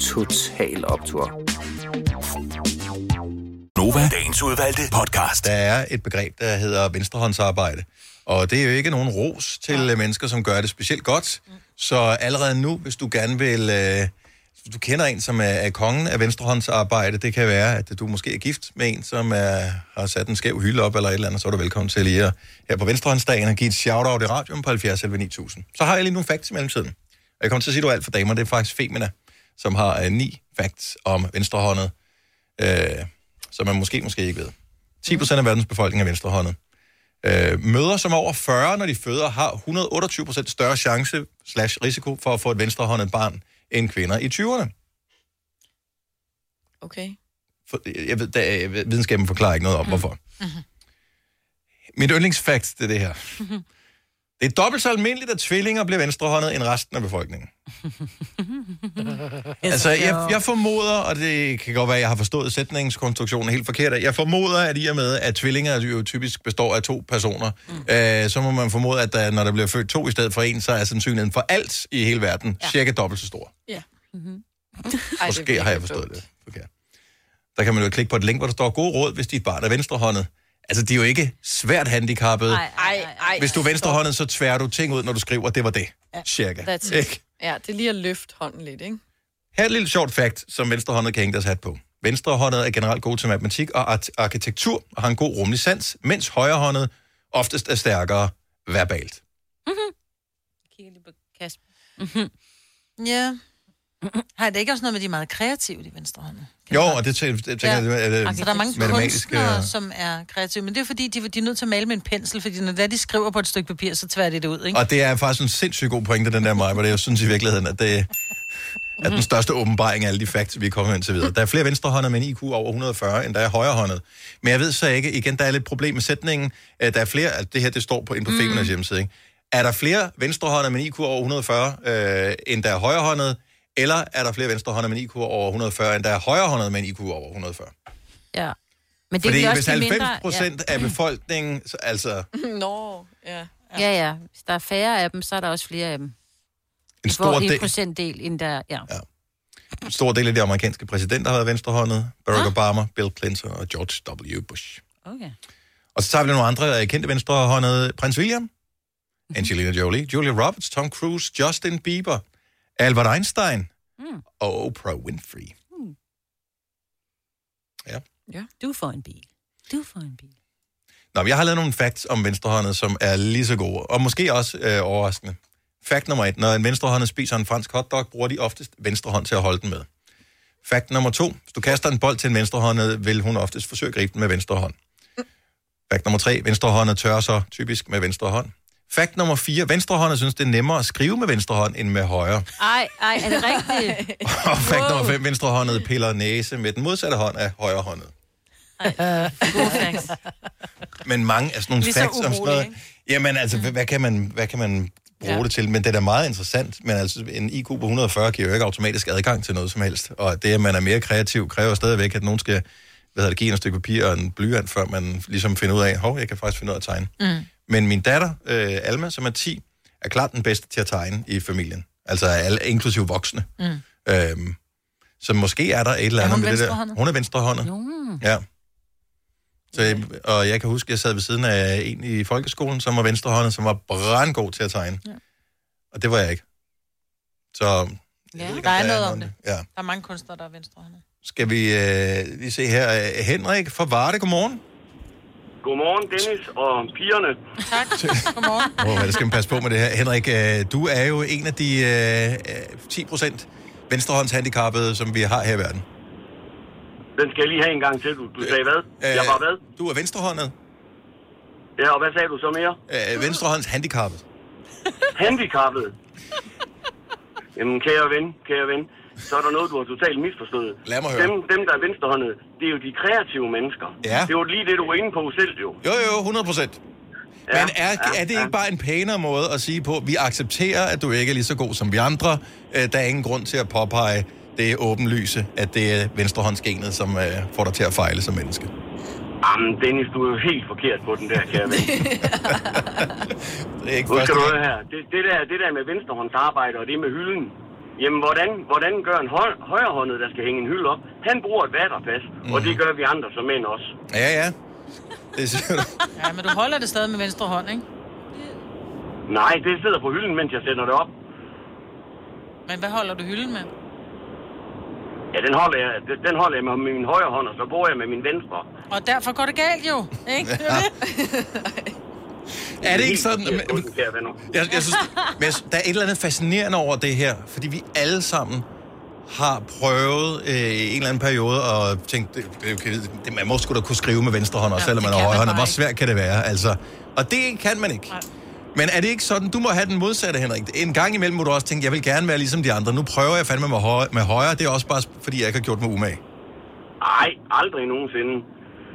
Total Optor. Nova, dagens udvalgte podcast. Der er et begreb, der hedder venstrehåndsarbejde. Og det er jo ikke nogen ros til ja. mennesker, som gør det specielt godt. Så allerede nu, hvis du gerne vil... Øh, du kender en, som er, er kongen af venstrehåndsarbejde, det kan være, at du måske er gift med en, som er, har sat en skæv hylde op eller et eller andet, så er du velkommen til lige at, her på venstrehåndsdagen at give et shout-out i radioen på 70 11 9000. Så har jeg lige nogle facts i mellemtiden. Og jeg kommer til at sige, at du er alt for damer. Det er faktisk Femina, som har øh, ni facts om venstrehåndet, øh, som man måske, måske ikke ved. 10 procent af verdens befolkning er venstrehåndet. Øh, mødre som er over 40, når de føder, har 128 procent større chance slash risiko for at få et venstrehåndet barn end kvinder i 20'erne. Okay. For, jeg ved, der, jeg ved, videnskaben forklarer ikke noget om, hvorfor. Mit yndlingsfakt, det er det her. Det er dobbelt så almindeligt, at tvillinger bliver venstrehåndet end resten af befolkningen. Altså, jeg, jeg formoder, og det kan godt være, at jeg har forstået sætningskonstruktionen helt forkert, jeg formoder, at i og med, at tvillinger jo typisk består af to personer, mm. øh, så må man formode, at der, når der bliver født to i stedet for en, så er sandsynligheden for alt i hele verden ja. cirka dobbelt så stor. Ja. Mm-hmm. Måske har jeg forstået det forkert. Der kan man jo klikke på et link, hvor der står gode råd, hvis dit barn er venstrehåndet. Altså, de er jo ikke svært handicappede. Ej, ej, ej. Hvis du er venstrehåndet, så tværer du ting ud, når du skriver, det var det. Ja. Cirka. That's it. Ikke? Ja, det er lige at løfte hånden lidt, ikke? Her er et lille sjovt fakt, som venstrehåndet kan hænge deres hat på. Venstrehåndet er generelt god til matematik og art- arkitektur og har en god rummelig sans, mens højrehåndet oftest er stærkere verbalt. Kigger lige på Kasper. Ja. Har det ikke også noget med, at de er meget kreative, de venstre hånd? Jo, og det, tæ- det tænker jeg, det er Altså, der er mange kunstnere, som er kreative, men det er fordi, de, de er nødt til at male med en pensel, fordi når det er, de skriver på et stykke papir, så tværer de det ud, ikke? Og det er faktisk en sindssygt god pointe, den der mig, hvor det jeg synes i virkeligheden, at det er den største åbenbaring af alle de facts, vi er kommet ind til videre. Der er flere venstrehåndede med en IQ over 140, end der er højrehåndet. Men jeg ved så ikke, igen, der er lidt problem med sætningen. Der er flere, altså det her, det står på, inde på Mm. Femenas hjemmeside, ikke? Er der flere venstrehåndede med en IQ over 140, øh, end der er højrehåndede? Eller er der flere venstrehåndede med en IQ over 140, end der er højrehåndede med en IQ over 140? Ja. Men det Fordi også hvis give 90 mindre- procent ja. af befolkningen, så, altså Nå, ja. Ja, ja. Hvis der er færre af dem, så er der også flere af dem. en stor, en del, procentdel, end der... Ja. Ja. en stor del af de amerikanske præsidenter har været venstrehåndet. Barack Obama, Bill Clinton og George W. Bush. Okay. Og så tager vi nogle andre kendte venstrehåndede. Prins William, Angelina Jolie, Julia Roberts, Tom Cruise, Justin Bieber, Albert Einstein Mm. og Oprah Winfrey. Ja. ja. Du får en bil. Du får en bil. Nå, men jeg har lavet nogle facts om venstrehåndet, som er lige så gode, og måske også øh, overraskende. Fact nummer et. Når en venstrehåndet spiser en fransk hotdog, bruger de oftest venstre hånd til at holde den med. Fact nummer to. Hvis du kaster en bold til en venstrehåndet, vil hun oftest forsøge at gribe den med venstre hånd. Fact nummer tre. Venstrehåndet tørrer så typisk med venstre hånd. Fact nummer fire. Venstrehåndet synes, det er nemmere at skrive med venstre hånd end med højre. Ej, ej, er det rigtigt? Og fact nummer fem. Venstrehåndet piller næse med den modsatte hånd af højrehåndet. Gode facts. Men mange af sådan nogle Lige så facts om sådan noget... Jamen altså, mm. hvad, kan man, hvad kan man bruge Ja. det til? Men det er da meget interessant. Men altså, en IQ på 140 giver jo ikke automatisk adgang til noget som helst. Og det, at man er mere kreativ, kræver stadigvæk, at nogen skal hvad hedder det, give en stykke papir og en blyant, før man ligesom finder ud af, hov, jeg kan faktisk finde ud af at tegne. Mm. Men min datter, øh, Alma, som er 10, er klart den bedste til at tegne i familien. Altså alle, inklusive voksne. Mm. Øhm, så måske er der et eller Er andet med det der. Hun er venstrehåndet. Ja. Så, jeg- og jeg kan huske, at jeg sad ved siden af en i folkeskolen, som var venstrehåndet, som var brandgod til at tegne. Ja. Og det var jeg ikke. Så Ja, ikke, der er der er noget om det. Ja. Der er mange kunstnere, der er venstrehåndet. skal vi øh, lige se her. Henrik fra Varde, godmorgen. Godmorgen, Dennis og pigerne. Tak. Godmorgen. Åh, oh, det skal man passe på med det her. Henrik, øh, du er jo en af de øh, øh, 10 procent venstrehåndshandicappede, som vi har her i verden. Den skal jeg lige have en gang til. Du, du sagde hvad? Øh, Jeg var hvad? Du er venstrehåndet. Ja, og hvad sagde du så mere? Øh, venstrehåndshandicappet. Handicappet. Jamen, kære ven, kære ven. Så er der noget, du har totalt misforstået. Lad mig høre. Dem, dem der er venstrehåndede, det er jo de kreative mennesker. Ja. Det er jo lige det, du er inde på selv, jo. Jo, jo, 100 procent. Ja, Men er, ja, er det ikke ja. bare en pænere måde at sige på, vi accepterer, at du ikke er lige så god som vi andre. Øh, Der er ingen grund til at påpege det åbenlyse, at det er venstrehåndsgenet, som øh, får dig til at fejle som menneske. Jamen, Dennis, du er jo helt forkert på den der, kære ven. Det er ikke skal du her. Det, det, der, det der med venstrehåndsarbejde og det med hylden. Jamen, hvordan, hvordan gør en høj, højrehåndet, der skal hænge en hylde op? Han bruger et vatterpas, mm. og det gør vi andre som mænd også. Ja, ja. Det siger du. Ja, men du holder det stadig med venstre hånd, ikke? Nej, det sidder på hylden, mens jeg sætter det op. Men hvad holder du hylden med? Ja, den holder jeg, den holder jeg med min højre hånd, og så bruger jeg med min venstre. Og derfor går det galt jo, ikke? Det er det. Ikke sådan? Jeg, jeg. Jeg, jeg synes, men jeg, der er et eller andet fascinerende over det her, fordi vi alle sammen har prøvet øh, i en eller anden periode og tænkt, det, det, det, man må sgu da kunne skrive med venstre hånd, også Ja, selvom man har højre hånd. Hvor svært kan det være? Altså, og det kan man ikke. Men er det ikke sådan, du må have den modsatte, Henrik? En gang imellem må du også tænke, jeg vil gerne være ligesom de andre. Nu prøver jeg fandme med højre. Med højre. Det er også bare, fordi jeg ikke har gjort mig umage. Nej, aldrig nogensinde.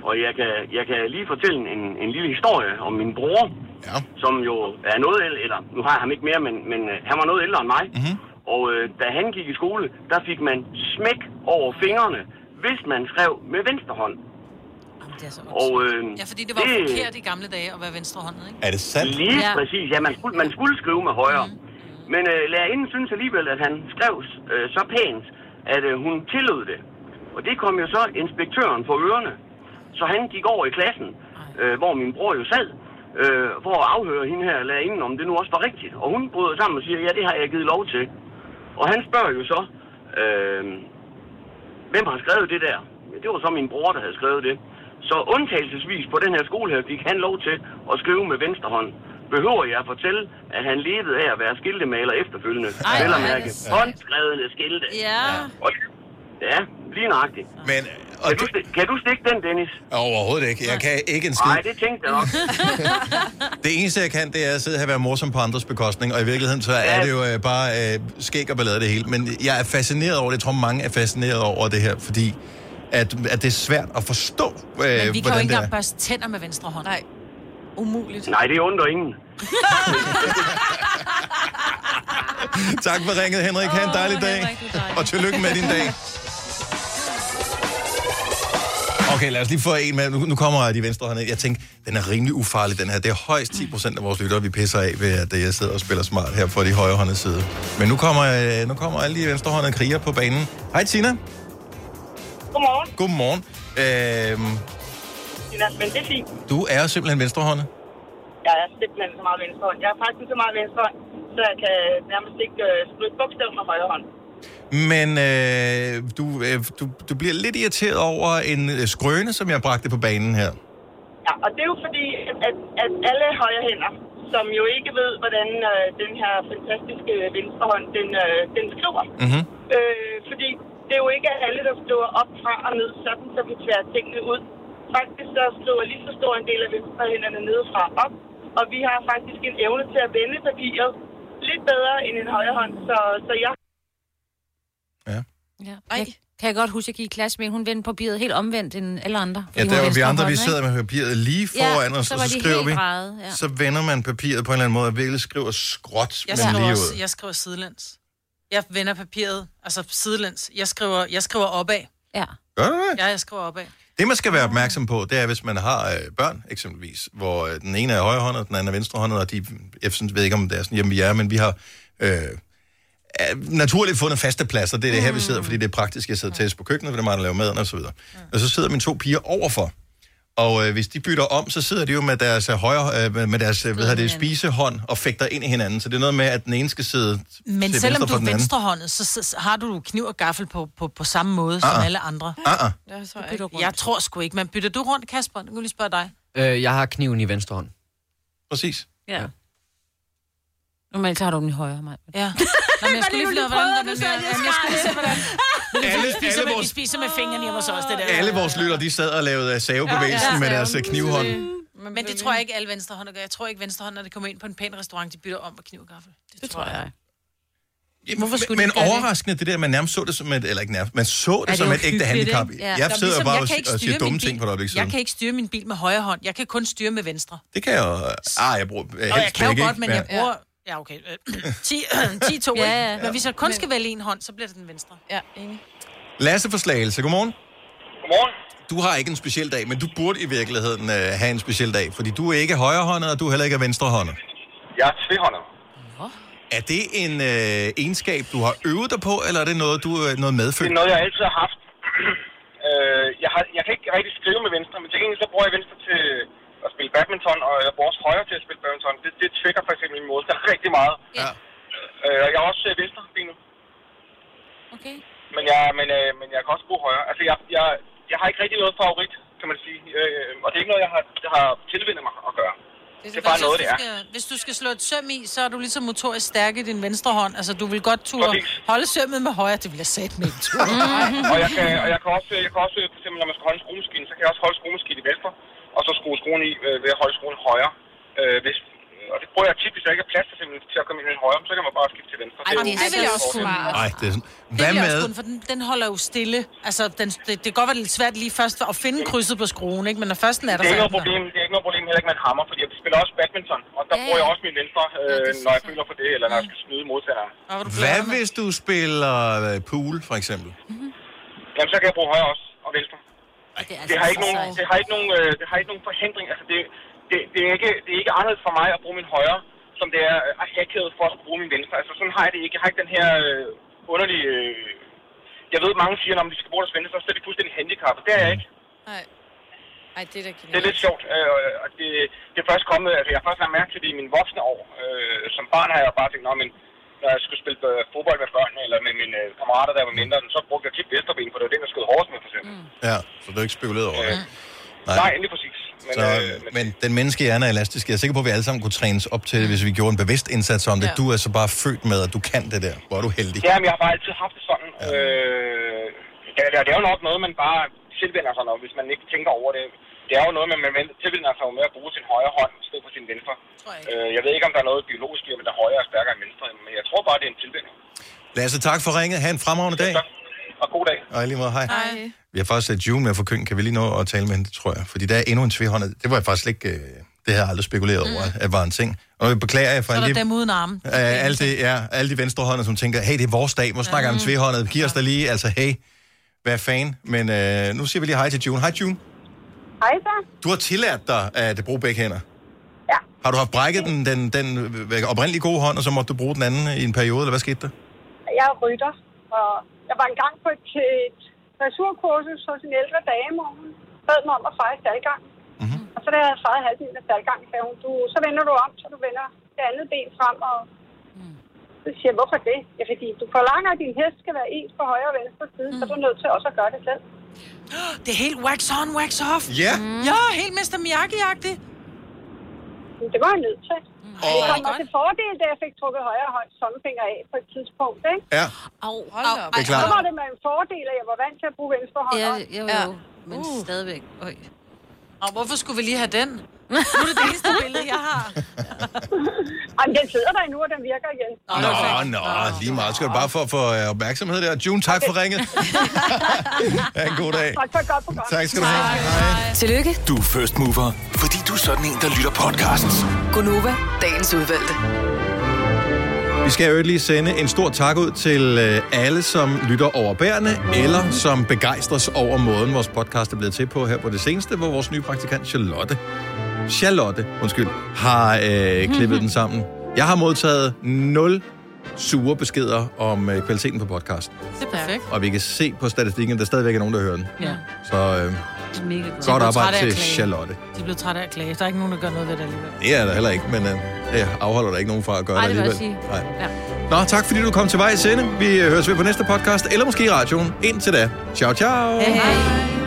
Og jeg kan, jeg kan lige fortælle en, en lille historie om min bror, ja. som jo er noget ældre, eller nu har jeg ham ikke mere, men, men øh, han var noget ældre end mig. Mm-hmm. Og øh, da han gik i skole, der fik man smæk over fingrene, hvis man skrev med venstre hånd. Og, øh, Ja, fordi det var det... forkert i gamle dage at være venstrehåndet, ikke? Er det sandt? Lige ja. præcis. Ja, man skulle, man skulle skrive med højre. Mm. Men øh, lærerinden synes alligevel, at han skrev øh, så pænt, at øh, hun tillod det. Og det kom jo så inspektøren for ørerne. Så han gik over i klassen, øh, hvor min bror jo sad, øh, for at afhøre hende her lærerinden, om det nu også var rigtigt. Og hun bryder sammen og siger, ja, det har jeg givet lov til. Og han spørger jo så, øh, hvem har skrevet det der? Ja, det var så min bror, der havde skrevet det. Så undtagelsesvis på den her skole her fik han lov til at skrive med venstre hånd. Behøver jeg at fortælle, at han levede af at være skiltemaler efterfølgende? Ej, Vel at mærke det håndskrevne skilte. Ja. Og, ja, lige nøjagtigt. Men, kan, du, sti- kan du stikke den, Dennis? Overhovedet ikke. Jeg kan ikke en skid. Nej, det tænkte jeg nok. Det eneste, jeg kan, det er at sidde her og være morsom på andres bekostning, og i virkeligheden så er det jo øh, bare øh, skæg og ballade det hele. Men jeg er fascineret over det. Jeg tror, mange er fascineret over det her, fordi at, at det er svært at forstå, øh, Men vi kan jo hvordan ikke det er. engang børste tænder med venstre hånd. Nej. Umuligt. Nej, det undrer ingen. Tak for ringet, Henrik. Ha' en dejlig dag. Og tillykke med din dag. Okay, lad os lige få en med. Nu, nu kommer de venstre hånd. Jeg tænkte, den er rimelig ufarlig, den her. Det er højst 10 procent af vores lyttere, vi pisser af ved, at jeg sidder og spiller smart her på de højre side. Men nu kommer, øh, nu kommer alle de venstrehåndede kriger på banen. Hej, Tina. Godmorgen. Godmorgen. Øhm, men det er fint. du er simpelthen venstrehåndet. Jeg er simpelthen så meget venstrehånd. Jeg er faktisk så meget venstrehånd, så jeg kan nærmest ikke øh, skrive et bogstav med højre hånd. Men øh, du, øh, du, du bliver lidt irriteret over en øh, skrøne, som jeg bragte på banen her. Ja, og det er jo fordi, at, at, alle højre hænder, som jo ikke ved, hvordan øh, den her fantastiske venstre hånd, den, øh, den skriver. Mm-hmm. Øh, fordi det er jo ikke alle, der skriver op fra og ned, sådan så vi tværer tingene ud. Faktisk så skriver lige så stor en del af venstrehænderne nedefra op, og vi har faktisk en evne til at vende papiret lidt bedre end en højre hånd, så, så jeg Ja. Jeg kan jeg godt huske, at jeg gik i klasse med. Hun vendte papiret helt omvendt end alle andre. Ja, der var vi andre, vi sidder med papiret lige Ja, foran os, så og så skriver helt vi. drejet, ja. Så vender man papiret på en eller anden måde, og virkelig skriver skråt, Jeg men skriver, lige også, ud. jeg skriver sidelæns. Jeg vender papiret, altså sidelæns. Jeg skriver, jeg skriver opad. Ja. Gør du det? Ja, jeg skriver opad. Det, man skal være opmærksom på, det er, hvis man har øh, børn, eksempelvis, hvor øh, den ene er højrehåndet, den anden er venstrehåndet, og de, jeg synes, ved ikke, om det er sådan hjemme vi er, men vi har øh, er naturligt fundet faste pladser. Det er det her, vi sidder, fordi det er praktisk. Jeg sidder tæt på køkkenet, for det er mig, der laver maden og så videre. Og så sidder mine to piger overfor. Og øh, hvis de bytter om, så sidder de jo med deres, øh, højre, øh, med- deres øh, hvad hedder det, spisehånd og fægter ind i hinanden. Så det er noget med, at den ene skal sidde Men til selvom venstre du for er den anden. venstrehåndet, så, så, så har du kniv og gaffel på, på, på samme måde som Ah, ah. alle andre. Ah, ah. Jeg, tror, jeg, jeg tror sgu ikke. Men bytter du rundt, Kasper? Nu kan jeg lige spørge dig. Øh, jeg har kniven i venstre hånd. Præcis. Ja. Normalt har du den i højre, mig. Ja. Nå, men jeg skulle lige finde ud af, hvordan, hvordan, hvordan, jeg skulle lige se, hvordan. Det er, Alle- spiser alle med, vores- vi spiser med fingrene hjemme hos os, det der. Alle vores lytter, de sad og lavede øh, savebevægelsen med deres øh, knivhånd. Men det tror jeg ikke alle venstrehånder gør. Jeg tror ikke venstrehånd, når det kommer ind på en pæn restaurant, de bytter om med kniv og gaffel. Det, det tror jeg. Hvorfor skulle Men de gøre det? overraskende, det der, man nærmest så det som et, eller ikke nærmest, man så det Ja, det som er et ægte handicap. ikke? Jeg sidder ligesom, bare jeg og, og siger dumme min ting bil. for et øjeblik Jeg kan ikke styre min bil med højre hånd. Jeg kan kun styre med venstre. Det kan jeg jo... Ah, jeg bruger Og helst jeg kan jo godt, men Ja. jeg bruger... Ja, okay. øh, 10, 10 to, Ja, ja. Men hvis jeg kun skal vælge en hånd, så bliver det den venstre. Ja, enig. Lasse for Slagelse, godmorgen. Godmorgen. Du har ikke en speciel dag, men du burde i virkeligheden øh, have en speciel dag, fordi du er ikke højrehåndet, og du er heller ikke venstrehåndet. Jeg er tvehåndet. Er det en øh, egenskab, du har øvet dig på, eller er det noget, du er noget Det medfødt? er noget, jeg altid har haft. øh, jeg, har, jeg kan ikke rigtig skrive med venstre, men til gengæld så bruger jeg venstre til at spille badminton, og jeg bruger også højre til at spille badminton. Det, det trigger for eksempel min modstander rigtig meget. Ja. Øh, og jeg er også øh, venstre benet. Okay. Men jeg, men, øh, men jeg kan også bruge højre. Altså, jeg, jeg, jeg har ikke rigtig noget favorit, kan man sige. Øh, og det er ikke noget, jeg har, jeg har tilvendet mig at gøre. Det er bare noget, det er. skal, hvis du skal slå et søm i, så er du ligesom motorisk stærk i din venstre hånd. Altså, du vil godt turde Præcis. holde sømmet med højre. Det vil jeg sætte med ikke turde. og jeg kan, og jeg kan også, jeg kan også, for eksempel når man skal holde en skruemaskine, så kan jeg også holde skruemaskinen i venstre, og så skrue skruen i øh, ved at holde skruen højre. Øh, hvis, og det bruger jeg tit, hvis jeg ikke har plads til, simpelthen, til at komme ind i en højre, så kan man bare skifte til venstre. Ej, det, det vil jeg også kunne. Nej, det er sådan. Det Hvad jeg med... også kunne, for den, den holder jo stille. Altså, den, det, det kan godt være lidt svært lige først at finde krydset på skruen, ikke? Men når først den er der, Det er ikke noget problem, det er ikke noget problem heller ikke med en hammer, fordi jeg spiller også badminton, og der Ja, bruger jeg ja. også min venstre, øh, når jeg føler for det, eller når jeg skal snyde modstanderen. Hvad hvis du spiller øh, pool, for eksempel? Jamen, så kan jeg bruge højre også, og venstre. Det, Det har altså ikke nogen, det har ikke nogen, øh, det har ikke nogen forhindring. Altså, det, det, det, er ikke, det er ikke anderledes for mig at bruge min højre, som det er at hacket for at bruge min venstre. Altså, sådan har jeg det ikke. Jeg har ikke den her øh, underlige... Øh, jeg ved, mange siger, når de skal bruge deres venstre, så er de fuldstændig handicappet. Det er jeg ikke. Nej. Ej, det er da Det er lidt sjovt. Øh, og det, det er først kommet... Altså, jeg har først lagt mærke til det i mine voksne år. Øh, som barn har jeg bare tænkt, men når jeg skulle spille øh, fodbold med børnene, eller med mine øh, kammerater, der var mindre, så brugte jeg tit venstreben, for det var den, der skød hårdest med, for eksempel. Mm. Ja, så du er ikke spekuleret over det. Nej. Nej, lige præcis. Men, Så, øh, men den menneskelige hjerne er elastisk. Jeg er sikker på, at vi alle sammen kunne trænes op til det, hvis vi gjorde en bevidst indsats om det. Ja. Du er så bare født med, at du kan det der. Hvor er du heldig. Ja, men jeg har bare altid haft det sådan. Ja. Øh, det, er- det er jo nok noget, man bare tilvender sig, når, hvis man ikke tænker over det. Det er jo noget, man, man tilvender sig med at bruge sin højre hånd i stedet for sin venstre. Øh, jeg ved ikke, om der er noget biologisk i, at der højre er stærkere end venstre, men jeg tror bare, det er en tilvænning. Lasse, tak for ringet. Ha' en fremragende dag. Og god dag. Og lige måde, hej. Hej. Vi har faktisk sat June med for køkken. Kan vi lige nå at tale med hende, tror jeg. Fordi der er endnu en tvihåndet. Det var jeg faktisk ikke... Øh, det har jeg aldrig spekuleret over, at var en ting. Og jeg beklager jeg for Så er alle der de, dem uden arme. øh, alle, de, ja, alle de venstrehåndede, som tænker, hey, det er vores dag. Nu snakker jeg om tvihåndet. Giv os da lige, altså hey, hvad fan. Men øh, nu siger vi lige hej til June. Hej June. Hej så. Du har tillært dig at bruge begge hænder. Ja. Har du haft brækket den, den, den øh, oprindelige gode hånd, og så måtte du bruge den anden i en periode, eller hvad skete der? Jeg er rytter, og jeg var engang på et, et dressurkursus hos en ældre dame, og hun bad mig om at feje staldgangen. Mm-hmm. Og så da jeg havde fejet halvdelen af staldgangen, sagde hun, du, så vender du om, så du vender det andet ben frem, og så siger jeg, hvorfor det? Ja, fordi du forlanger, at din hest skal være ens på højre og venstre side, mm. så er du nødt til også at gøre det selv. Det er helt wax on, wax off. Ja. Mm. Ja, helt Mr. Miyagi-agtigt. Men det var jeg nødt til. Mm. Det kom mig til fordel, da jeg fik trukket højre hånd tommelfinger af på et tidspunkt, ikke? Ja. Au, Hold op. Det er klart. Så var det med en fordel, at jeg var vant til at bruge venstre hånd. Ja, også. jo, Ja. jo. Men stadigvæk. Øj. Og hvorfor skulle vi lige have den? Nu er det det eneste billede, jeg har. Jamen, den sidder der endnu, og den virker igen. Nå, nå, lige meget. Skal du bare for at få øh, opmærksomhed der. June, tak for ringet. ha' en god dag. Tak for godt program. Tak skal du have. Hej. Tillykke, Du er first mover, fordi du er sådan en, der lytter podcasts. Gunova, dagens udvalgte. Vi skal jo lige sende en stor tak ud til øh, alle, som lytter overbærende, eller som begejstres over måden, vores podcast er blevet til på her på det seneste, hvor vores nye praktikant Charlotte, Charlotte, undskyld, har øh, klippet den sammen. Jeg har modtaget 0 sure beskeder om øh, kvaliteten på podcasten. Det er perfekt. Og vi kan se på statistikken, at der stadigvæk er nogen, der hører den. Ja. Så øh, Mega godt godt. arbejde til. Charlotte. De er blevet trætte af at klage. Der er ikke nogen, der gør noget ved det alligevel. Det er der heller ikke, men øh, det afholder der ikke nogen fra at gøre Ej, det det alligevel. jeg Nej. Ja. Nå, tak fordi du kom til vej i sende. Vi høres ved på næste podcast, eller måske i radioen. Indtil da. Ciao, ciao. Hej, hej.